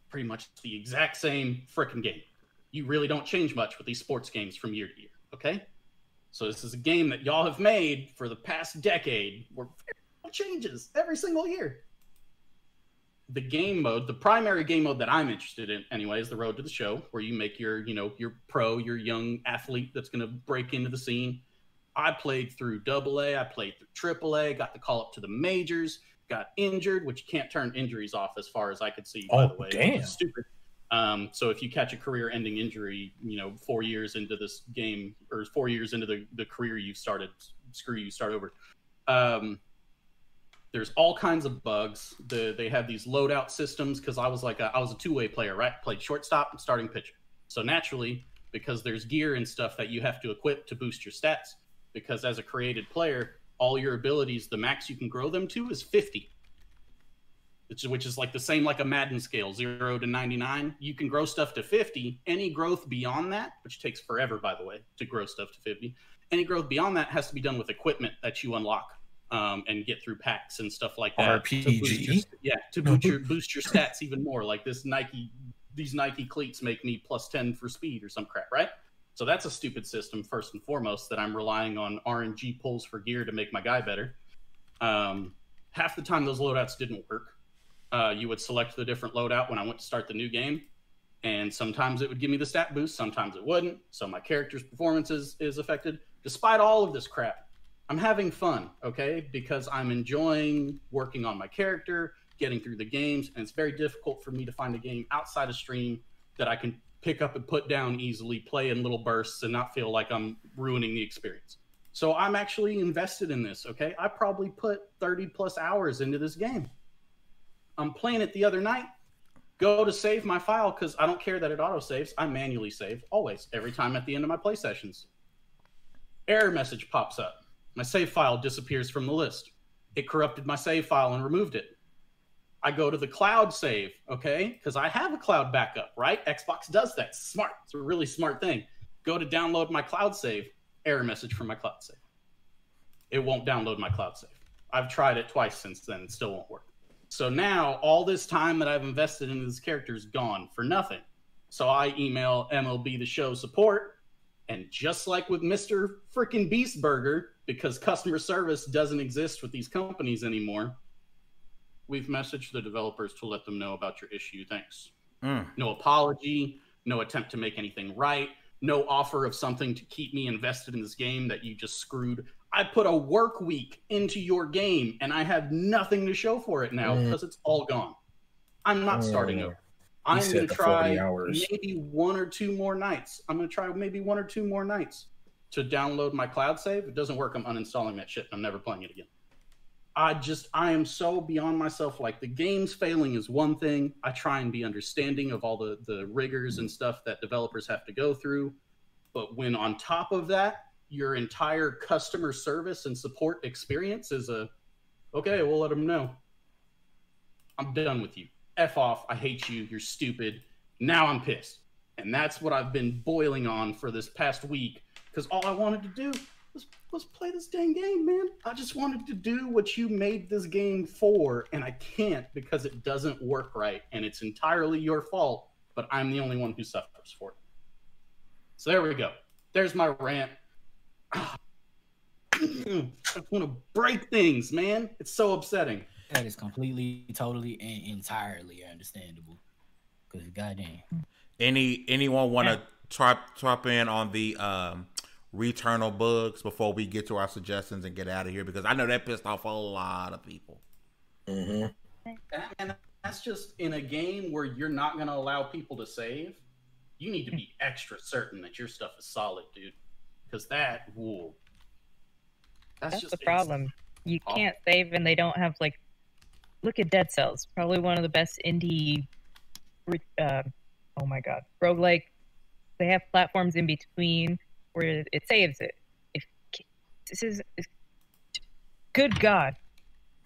pretty much the exact same freaking game. You really don't change much with these sports games from year to year. Okay, so this is a game that y'all have made for the past decade, where changes every single year. The game mode, the primary game mode that I'm interested in, anyway, is the Road to the Show, where you make your, you know, your pro, your young athlete that's going to break into the scene. I played through Double A, I played through Triple A, got the call up to the majors, got injured, which you can't turn injuries off as far as I could see. by Oh, the way, damn. stupid. Um, so if you catch a career-ending injury, you know, four years into this game or four years into the, the career you started, screw you, start over. Um, there's all kinds of bugs. The, they have these loadout systems because I was like a, I was a two-way player, right? Played shortstop and starting pitcher. So naturally, because there's gear and stuff that you have to equip to boost your stats, because as a created player, all your abilities, the max you can grow them to is 50 which is, which is like the same like a Madden scale, zero to 99. You can grow stuff to 50. Any growth beyond that, which takes forever, by the way, to grow stuff to 50, any growth beyond that has to be done with equipment that you unlock um, and get through packs and stuff like that. to boost your- RPG? yeah, to boost your, boost your stats even more. Like this Nike, these Nike cleats make me plus 10 for speed or some crap, right? So that's a stupid system, first and foremost, that I'm relying on RNG pulls for gear to make my guy better. Um, half the time, those loadouts didn't work uh, you would select the different loadout when I went to start the new game. And sometimes it would give me the stat boost, sometimes it wouldn't. So my character's performance is, is affected. Despite all of this crap, I'm having fun, okay? Because I'm enjoying working on my character, getting through the games, and it's very difficult for me to find a game outside of stream that I can pick up and put down easily, play in little bursts, and not feel like I'm ruining the experience. So I'm actually invested in this, okay? I probably put 30 plus hours into this game. I'm playing it the other night. Go to save my file because I don't care that it auto saves. I manually save always, every time at the end of my play sessions. Error message pops up. My save file disappears from the list. It corrupted my save file and removed it. I go to the cloud save, okay? Because I have a cloud backup, right? Xbox does that. Smart. It's a really smart thing. Go to download my cloud save. Error message from my cloud save. It won't download my cloud save. I've tried it twice since then. It still won't work. So now all this time that I've invested in this character is gone for nothing. So I email MLB the show support, and just like with Mr. Freaking Beast Burger, because customer service doesn't exist with these companies anymore, we've messaged the developers to let them know about your issue. Thanks. Mm. No apology, no attempt to make anything right, no offer of something to keep me invested in this game that you just screwed. I put a work week into your game and I have nothing to show for it now Mm. because it's all gone. I'm not starting Mm. over. I'm going to try maybe one or two more nights. I'm going to try maybe one or two more nights to download my cloud save. If it doesn't work, I'm uninstalling that shit. I'm never playing it again. I just I am so beyond myself. Like the game's failing is one thing. I try and be understanding of all the the rigors and stuff that developers have to go through. But when on top of that, your entire customer service and support experience is a okay, we'll let them know. I'm done with you. F off. I hate you. You're stupid. Now I'm pissed. And that's what I've been boiling on for this past week because all I wanted to do was, was play this dang game, man. I just wanted to do what you made this game for, and I can't because it doesn't work right. And it's entirely your fault, but I'm the only one who suffers for it. So there we go. There's my rant. I just want to break things, man. It's so upsetting. That is completely, totally, and entirely understandable. Cause goddamn, Any anyone want to drop drop in on the um, returnal bugs before we get to our suggestions and get out of here? Because I know that pissed off a lot of people. Mm-hmm. And that's just in a game where you're not going to allow people to save. You need to be extra certain that your stuff is solid, dude. Because that, whoa. That's just the problem. You can't save, and they don't have like. Look at Dead Cells, probably one of the best indie. Uh, oh my god, roguelike. They have platforms in between where it saves it. If this is, good God,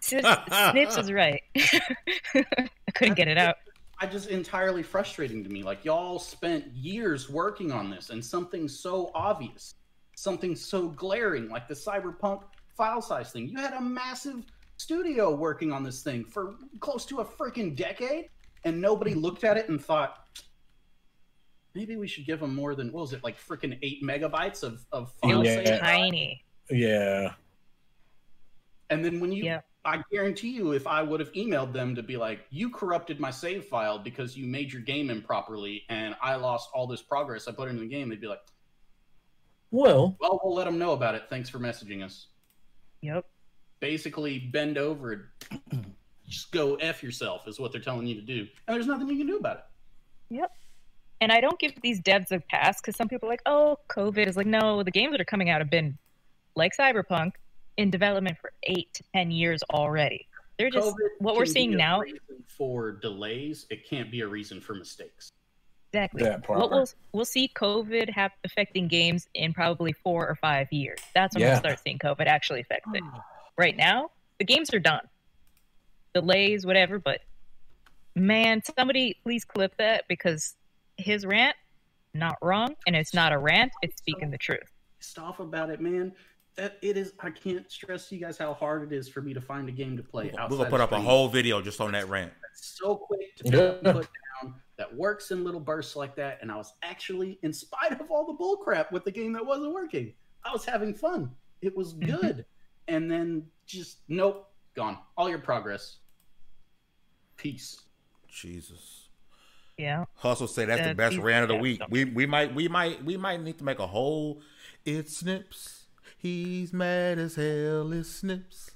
Snips is right. I couldn't get it out. I just entirely frustrating to me. Like y'all spent years working on this, and something so obvious, something so glaring, like the cyberpunk file size thing. You had a massive studio working on this thing for close to a freaking decade, and nobody looked at it and thought, maybe we should give them more than what was it, like freaking eight megabytes of of file Yeah. save? Tiny. Yeah. And then when you, Yeah. I guarantee you, if I would have emailed them to be like, you corrupted my save file because you made your game improperly and I lost all this progress I put into the game, they'd be like, Well, well, we'll let them know about it. Thanks for messaging us. Yep. Basically, bend over and just go F yourself, is what they're telling you to do. And there's nothing you can do about it. Yep. And I don't give these devs a pass because some people are like, oh, COVID is like, no, the games that are coming out have been like Cyberpunk in development for eight to 10 years already. They're just, COVID what we're seeing now, For delays, it can't be a reason for mistakes. exactly. that part. What we'll, we'll see COVID have affecting games in probably four or five years. That's when Yeah. we'll start seeing COVID actually affect it. Right now, the games are done. Delays, whatever, but man, somebody please clip that because his rant, not wrong, and it's not a rant, it's speaking the truth. pissed off about it, man. That it is. I can't stress to you guys how hard it is for me to find a game to play. We're outside gonna put up a whole video just on that rant. That's so quick to Yeah. put down. That works in little bursts like that. And I was actually, in spite of all the bullcrap with the game that wasn't working, I was having fun. It was Mhm. good. And then just nope, gone. All your progress. Peace. Jesus. Yeah. Hustle say that's the Uh, best these- rant of the yeah, week. We we might we might we might need to make a whole. It snips. He's mad as hell. It snips.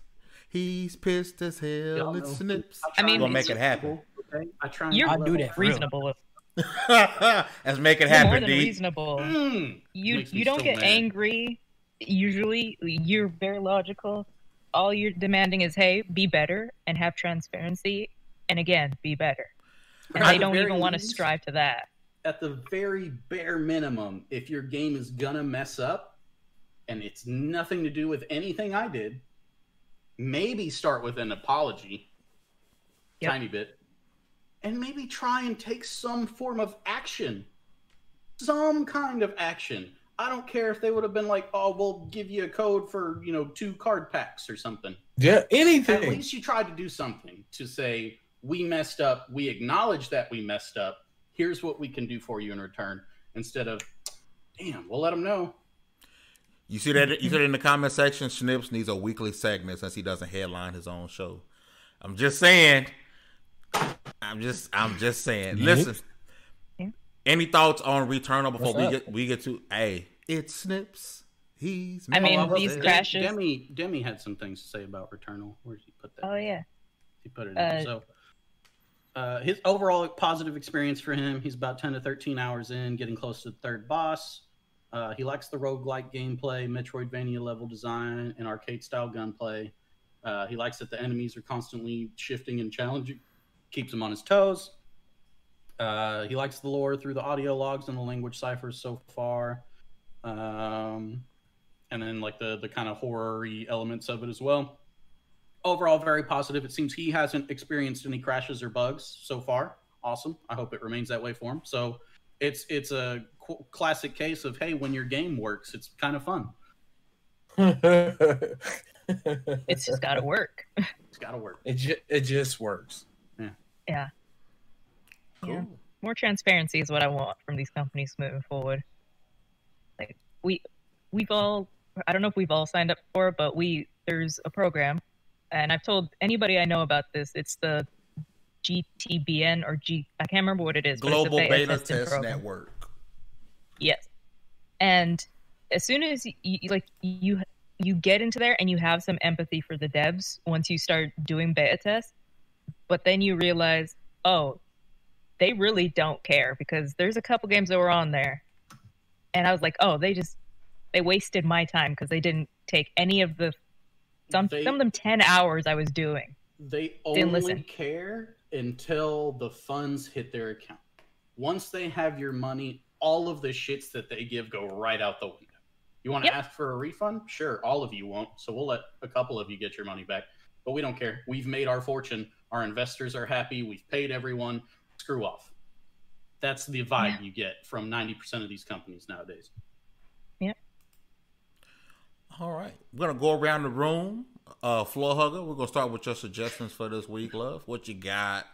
He's pissed as hell. It snips. I mean, We'll make it happen. reasonable, Okay? I try You're I'll do that reasonable. Let's make it You're more happen, than D. reasonable. Mm. You you don't so get mad. angry. Usually, you're very logical. All you're demanding is, hey, be better and have transparency. And again, be better. And At they the don't very even want to strive to that. at the very bare minimum, if your game is gonna mess up and it's nothing to do with anything I did, maybe start with an apology, Yep. tiny bit, and maybe try and take some form of action. Some kind of action. I don't care if they would have been like, "Oh, we'll give you a code for you know two card packs or something." Yeah, anything. At least you tried to do something to say we messed up. We acknowledge that we messed up. Here's what we can do for you in return. Instead of, damn, we'll let them know. You see that? You said in the comment section, Snips needs a weekly segment since he doesn't headline his own show. I'm just saying. I'm just. I'm just saying. Listen. Yeah. Any thoughts on Returnal before What's we get we get to? Hey, it's Snips. He's. I mean, Oh, these Demi- crashes- Demi, Demi had some things to say about Returnal. Where did he put that? Oh yeah. He put it in. Uh, so, uh, his overall positive experience for him, he's about 10 to 13 hours in, getting close to the third boss. Uh, he likes the roguelike gameplay, Metroidvania level design, and arcade style gunplay. Uh, he likes that the enemies are constantly shifting and challenging, keeps him on his toes. Uh, he likes the lore through the audio logs and the language ciphers so far. Um, and then, like, the, the kind of horror elements of it as well overall very positive. It seems he hasn't experienced any crashes or bugs so far. Awesome. I hope it remains that way for him. So it's it's a qu- classic case of hey, when your game works, it's kind of fun. It's just got to work. It's got to work. it, ju- it just works. Yeah. Yeah. Cool. Yeah. More transparency is what I want from these companies moving forward. Like we we've all I don't know if we've all signed up for it, but we there's a program and I've told anybody I know about this, it's the GTBN or G I can't remember what it is. Global Beta Test program. Network. Yes. And as soon as you, you like you you get into there and you have some empathy for the devs once you start doing beta tests, but then you realize, oh, they really don't care because there's a couple games that were on there, and I was like, oh, they just they wasted my time because they didn't take any of the some They- some of them ten hours I was doing. They Didn't only care until the funds hit their account. Once they have your money, all of the shits that they give go right out the window. You want to Yep. ask for a refund? Sure, all of you won't. So we'll let a couple of you get your money back. But we don't care. We've made our fortune. Our investors are happy. We've paid everyone. Screw off. That's the vibe you get from 90% of these companies nowadays. All right, we're gonna go around the room. Uh, floor hugger. We're gonna start with your suggestions for this week, love. What you got?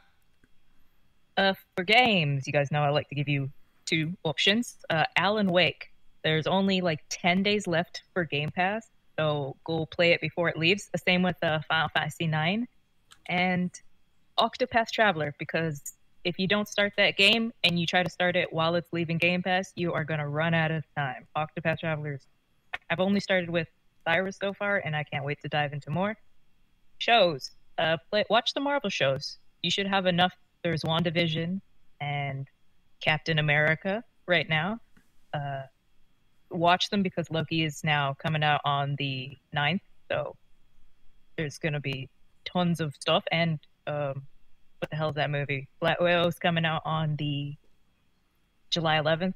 Uh, for games, you guys know I like to give you two options. Uh, Alan Wake. There's only like 10 days left for Game Pass, so go play it before it leaves. The same with uh, Final Fantasy 9 and Octopath Traveler, because if you don't start that game and you try to start it while it's leaving Game Pass, you are going to run out of time. Octopath Travelers. I've only started with Cyrus so far, and I can't wait to dive into more. Shows. Uh, play, watch the Marvel shows. You should have enough there's WandaVision and Captain America right now. Uh, watch them because Loki is now coming out on the 9th. So there's going to be tons of stuff. And um, what the hell is that movie? Black Widow is coming out on the July 11th.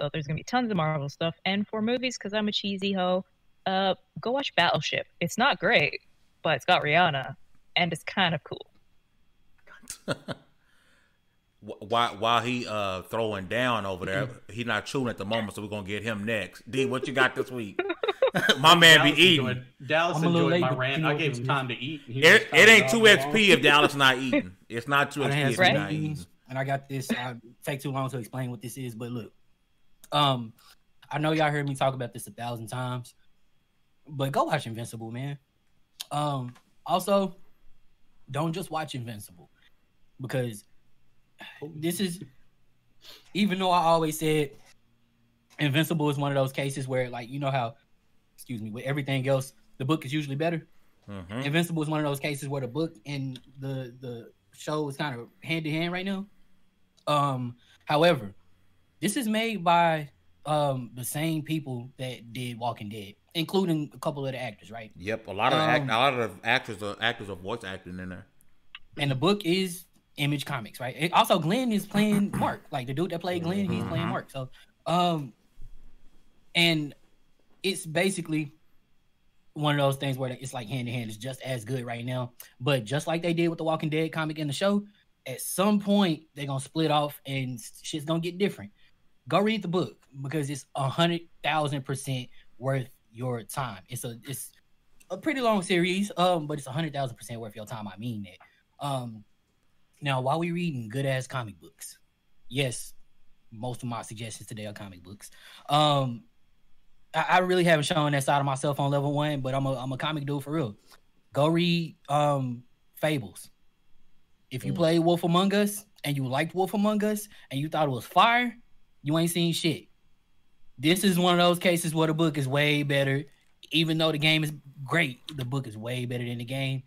So there's going to be tons of Marvel stuff. And for movies, because I'm a cheesy hoe, uh, go watch Battleship. It's not great, but it's got Rihanna and it's kind of cool. Wh- While while he uh throwing down over there, he not chewing at the moment, so we're gonna get him next. D, what you got this week? My man be eating. Enjoyed, Dallas I'm a enjoyed late, my but rant. I gave him time to eat. and he was It, it ain't two talking all XP if Dallas not eating. It's not two I XP if he's Right? not eating. and I got this. I take too long to explain what this is, but look, um, I know y'all heard me talk about this a thousand times, but go watch Invincible, man. Um, also, don't just watch Invincible because this is, even though I always said Invincible is one of those cases where, like, you know how, excuse me, with everything else, the book is usually better. Mhm. Invincible is one of those cases where the book and the the show is kind of hand in hand right now. Um, however, this is made by um the same people that did Walking Dead, including a couple of the actors, right? Yep, a lot of act, Um, a lot of actors are actors are voice acting in there. And the book is Image Comics, right? And also, Glenn is playing Mark, like the dude that played Glenn, he's playing Mhm. Mark. So, um, and it's basically one of those things where it's like hand in hand. It's just as good right now, but just like they did with the Walking Dead comic in the show, at some point they're gonna split off and shit's gonna get different. Go read the book because it's a hundred thousand percent worth your time. It's a it's a pretty long series, um, but it's a hundred thousand percent worth your time. I mean that. Um, now while we reading good ass comic books, yes, most of my suggestions today are comic books. Um, I, I really haven't shown that side of myself on level one, but I'm a I'm a comic dude for real. Go read um Fables. If you Mm. played Wolf Among Us and you liked Wolf Among Us and you thought it was fire, you ain't seen shit. This is one of those cases where the book is way better. Even though the game is great, the book is way better than the game.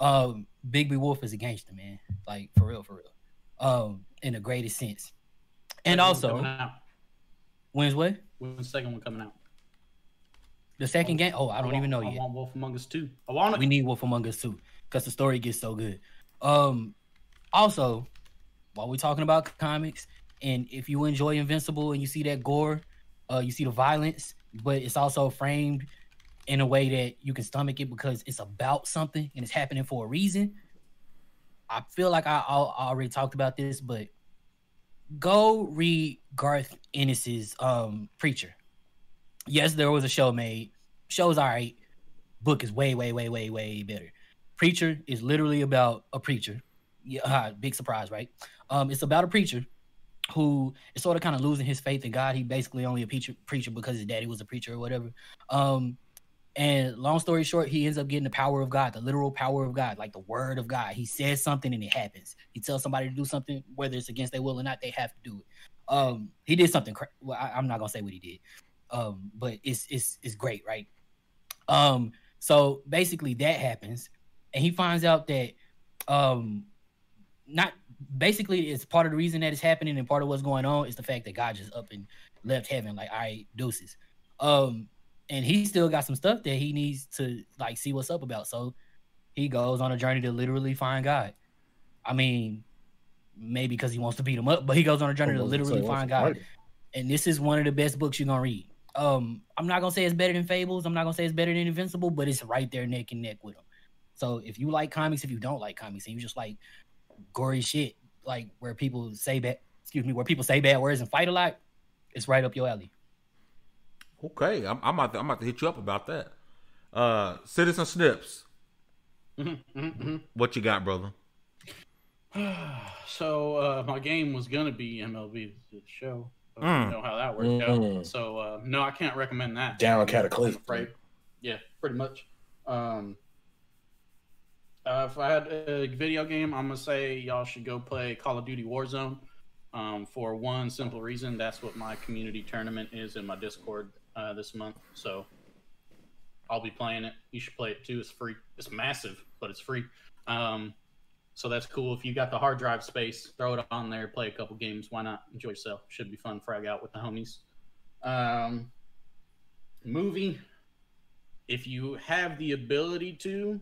Um, Bigby Wolf is a gangster, man. Like for real, for real. Um, in the greatest sense. And also, coming out. when's what? when's the second one coming out? The second game? Oh, I don't want- even know I yet. want Wolf Among Us 2. I want it. We need Wolf Among Us too, because the story gets so good. Um, also, while we're talking about comics, and if you enjoy Invincible and you see that gore, uh, you see the violence, but it's also framed in a way that you can stomach it because it's about something and it's happening for a reason. I feel like I, I I already talked about this, but go read Garth Ennis's um Preacher. Yes, there was a show made. Show's all right. Book is way, way, way, way, way better. Preacher is literally about a preacher. Yeah, big surprise, right? Um, it's about a preacher who is sort of kind of losing his faith in God. He basically only a preacher, preacher because his daddy was a preacher or whatever. Um, and long story short, he ends up getting the power of God, the literal power of God, like the word of God. He says something and it happens. He tells somebody to do something, whether it's against their will or not, they have to do it. Um, he did something. Cra- well, I, I'm not gonna say what he did, um, but it's it's it's great, right? Um, so basically that happens, and he finds out that um, not basically it's part of the reason that it's happening and part of what's going on is the fact that God just up and left heaven, like all right, deuces. Um, and he still got some stuff that he needs to like see what's up about. So he goes on a journey to literally find God. I mean, maybe because he wants to beat him up, but he goes on a journey to literally find God. And this is one of the best books you're gonna read. Um, I'm not gonna say it's better than Fables. I'm not gonna say it's better than Invincible, but it's right there neck and neck with them. So if you like comics, if you don't like comics, and you just like gory shit, like where people say bad, excuse me, where people say bad words and fight a lot, it's right up your alley. Okay, I'm, I'm about to, I'm about to hit you up about that. Uh, Citizen Snips, Mhm, mhm, mhm. what you got, brother? so uh, my game was gonna be MLB the show. But Mm. Know how that worked Mm. out. So uh, no, I can't recommend that. Down Cataclysm. afraid. Yeah, pretty much. Um, uh, if I had a video game, I'm gonna say y'all should go play Call of Duty Warzone. Um, for one simple reason, that's what my community tournament is in my Discord uh, this month. So I'll be playing it. You should play it too. It's free. It's massive, but it's free. Um, so that's cool. If you got the hard drive space, throw it on there, play a couple games. Why not? Enjoy yourself. Should be fun. Frag out with the homies. Um, movie. If you have the ability to,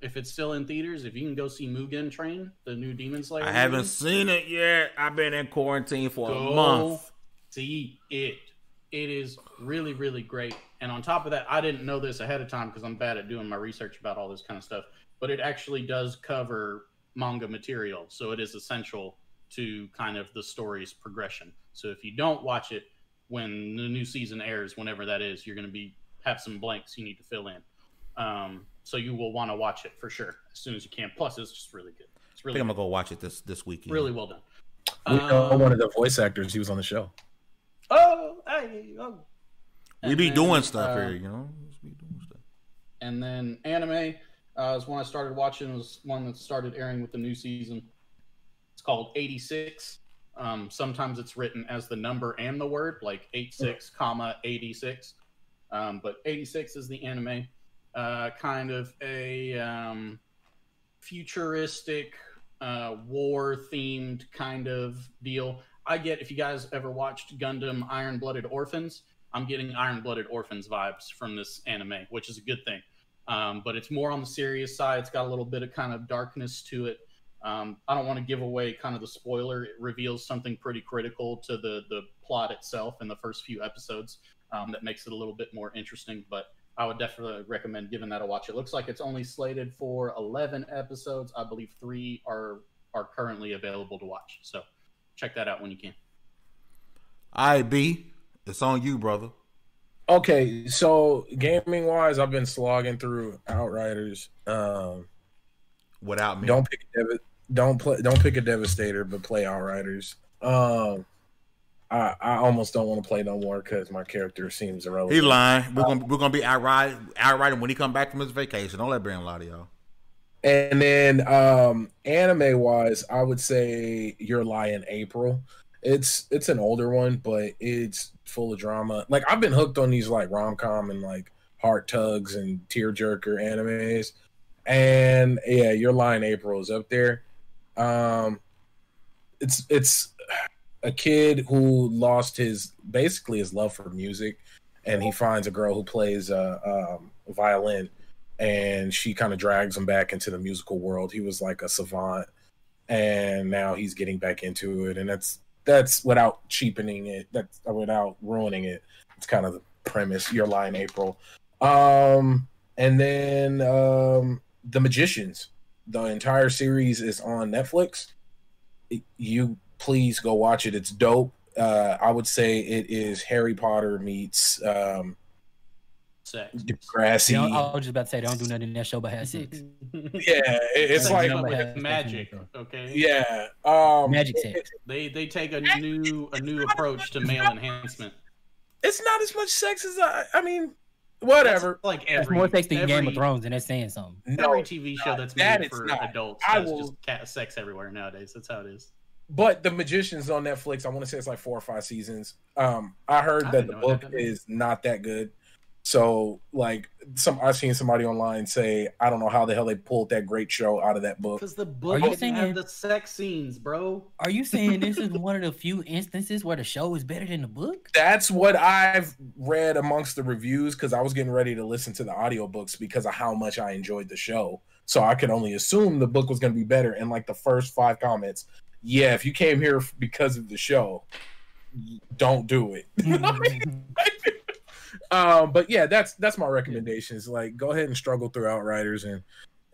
if it's still in theaters, if you can go see Mugen Train, the new Demon Slayer. I haven't movie, seen it yet. I've been in quarantine for a month. see it. It is really, really great. And on top of that, I didn't know this ahead of time because I'm bad at doing my research about all this kind of stuff. But it actually does cover manga material, so it is essential to kind of the story's progression. So if you don't watch it when the new season airs, whenever that is, you're going to be have some blanks you need to fill in. Um, so you will want to watch it for sure as soon as you can. Plus, it's just really good. It's I really, think I'm gonna go watch it this this weekend. really well done. We know Um, one of the voice actors. He was on the show. Oh, hey, oh. We be then, doing stuff uh, here, you know. We be doing stuff. And then anime uh, is one I started watching. Was one that started airing with the new season. It's called 86. Um, sometimes it's written as the number and the word, like 86, comma 86. Um, but 86 is the anime. Uh, kind of a um, futuristic, uh, war themed kind of deal. I get if you guys ever watched Gundam Iron Blooded Orphans, I'm getting Iron Blooded Orphans vibes from this anime, which is a good thing. Um, but it's more on the serious side. It's got a little bit of kind of darkness to it. Um, I don't want to give away kind of the spoiler. It reveals something pretty critical to the the plot itself in the first few episodes um, that makes it a little bit more interesting. But I would definitely recommend giving that a watch. It looks like it's only slated for 11 episodes. I believe three are are currently available to watch. So check that out when you can. All right, B, it's on you, brother. Okay, so gaming wise, I've been slogging through Outriders. Um, Without me, don't pick a Dev- don't play don't pick a Devastator, but play Outriders. Um, I I almost don't want to play no more because my character seems irrelevant. He lying. We're gonna we're gonna be outright outright when he come back from his vacation. Don't let Brandon lie to y'all. And then um anime wise, I would say Your Lie in April. It's it's an older one, but it's full of drama. Like I've been hooked on these like rom com and like heart tugs and tearjerker animes. And yeah, Your Lie in April is up there. Um it's it's a kid who lost his basically his love for music and he finds a girl who plays uh, um, violin and she kind of drags him back into the musical world. He was like a savant, and now he's getting back into it, and that's that's without cheapening it. That's without ruining it. It's kind of the premise. You're lying, April. Um, and then um, the Magicians. The entire series is on Netflix. You please go watch it. It's dope. Uh, I would say it is Harry Potter meets um, Sex. Degrassi. They don't- I was just about to say they don't do nothing in that show but have sex. Yeah, it- it's Like, like number- magic. Okay. yeah. Um, Magic it- sex. They they take a new a new approach to male enhancement. it's not as much sex as I. I mean, whatever. That's like That's every more sex than Game of Thrones, and that's saying something. No, Every TV show that's made it's for not. adults I has will- just cat sex everywhere nowadays. That's how it is. But the Magicians on Netflix. I want to say it's like four or five seasons. Um, I heard I that the book had that. is not that good. So, like, some I've seen somebody online say, I don't know how the hell they pulled that great show out of that book. Because the book Are you saying- have the sex scenes, bro. Are you saying this is one of the few instances where the show is better than the book? That's what I've read amongst the reviews because I was getting ready to listen to the audiobooks because of how much I enjoyed the show. So I could only assume the book was going to be better. And like the first five comments, yeah, if you came here because of the show, don't do it. um, but yeah, that's that's my recommendations. Like, go ahead and struggle through Outriders and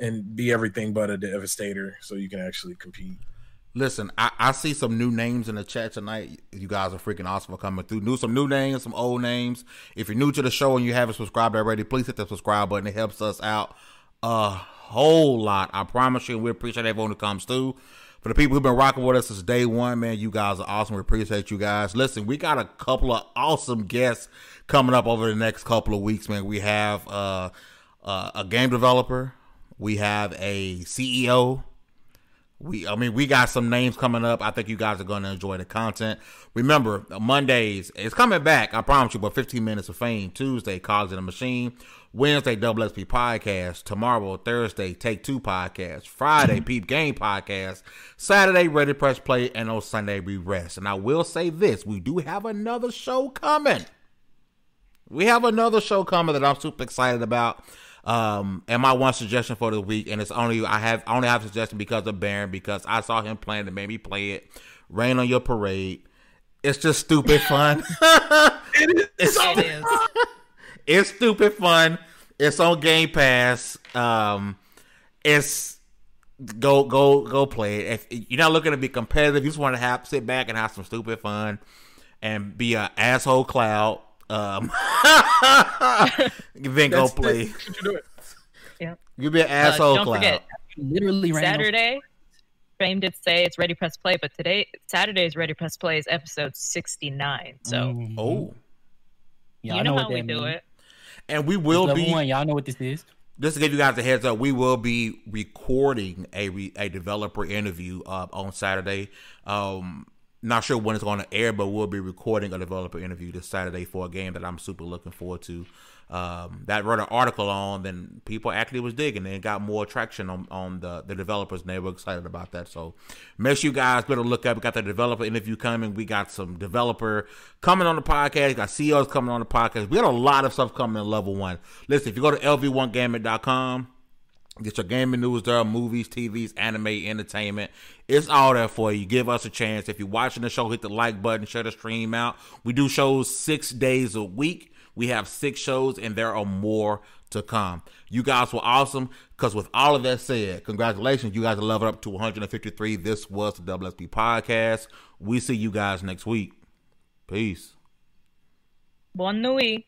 and be everything but a devastator, so you can actually compete. Listen, I, I see some new names in the chat tonight. You guys are freaking awesome for coming through. New some new names, some old names. If you're new to the show and you haven't subscribed already, please hit the subscribe button. It helps us out a whole lot. I promise you. We appreciate everyone who comes through. For the people who've been rocking with us since day one, man, you guys are awesome. We appreciate you guys. Listen, we got a couple of awesome guests coming up over the next couple of weeks, man. We have uh, uh, a game developer. We have a CEO. We, I mean, we got some names coming up. I think you guys are going to enjoy the content. Remember, Mondays it's coming back. I promise you. But 15 minutes of fame. Tuesday, Cause in the Machine. Wednesday, Double XP podcast. Tomorrow, Thursday, Take Two podcast. Friday, mm-hmm. Peep Game podcast. Saturday, Ready Press Play, and on Sunday we rest. And I will say this: we do have another show coming. We have another show coming that I'm super excited about. Um, and my one suggestion for the week, and it's only I have I only have a suggestion because of Baron because I saw him playing and made me play it. Rain on your parade. It's just stupid fun. It is. It is. it's stupid fun. It's on Game Pass. Um, it's go go go play it. If you're not looking to be competitive, you just want to have sit back and have some stupid fun and be an asshole cloud. Um, then go That's- play. that's what you're be an Uh, asshole don't cloud. forget, Literally ran off- Saturday, Fame did say it's Ready Press Play, but today, Saturday's Ready Press Play is episode 69. So Mhm. Oh, Y'all you know, what how we that do it. and we will level be one. Y'all know what this is. just to give you guys a heads up, we will be recording a re, a developer interview uh, on Saturday. Um, not sure when it's going to air, but we'll be recording a developer interview this Saturday for a game that I'm super looking forward to. Um, that wrote an article on, then people actually was digging and got more traction on, on the, the developers, and they were excited about that. So make sure you guys better look up. We got the developer interview coming. We got some developer coming on the podcast. We got CEOs coming on the podcast. We got a lot of stuff coming in level one. Listen, if you go to lv1gaming.com, Get your gaming news there, movies, TVs, anime, entertainment. It's all there for you. Give us a chance. If you're watching the show, hit the like button, share the stream out. We do shows six days a week. We have six shows, and there are more to come. You guys were awesome. Because with all of that said, congratulations. You guys are leveled up to 153. This was the WSP podcast. We see you guys next week. Peace. Bonne nuit.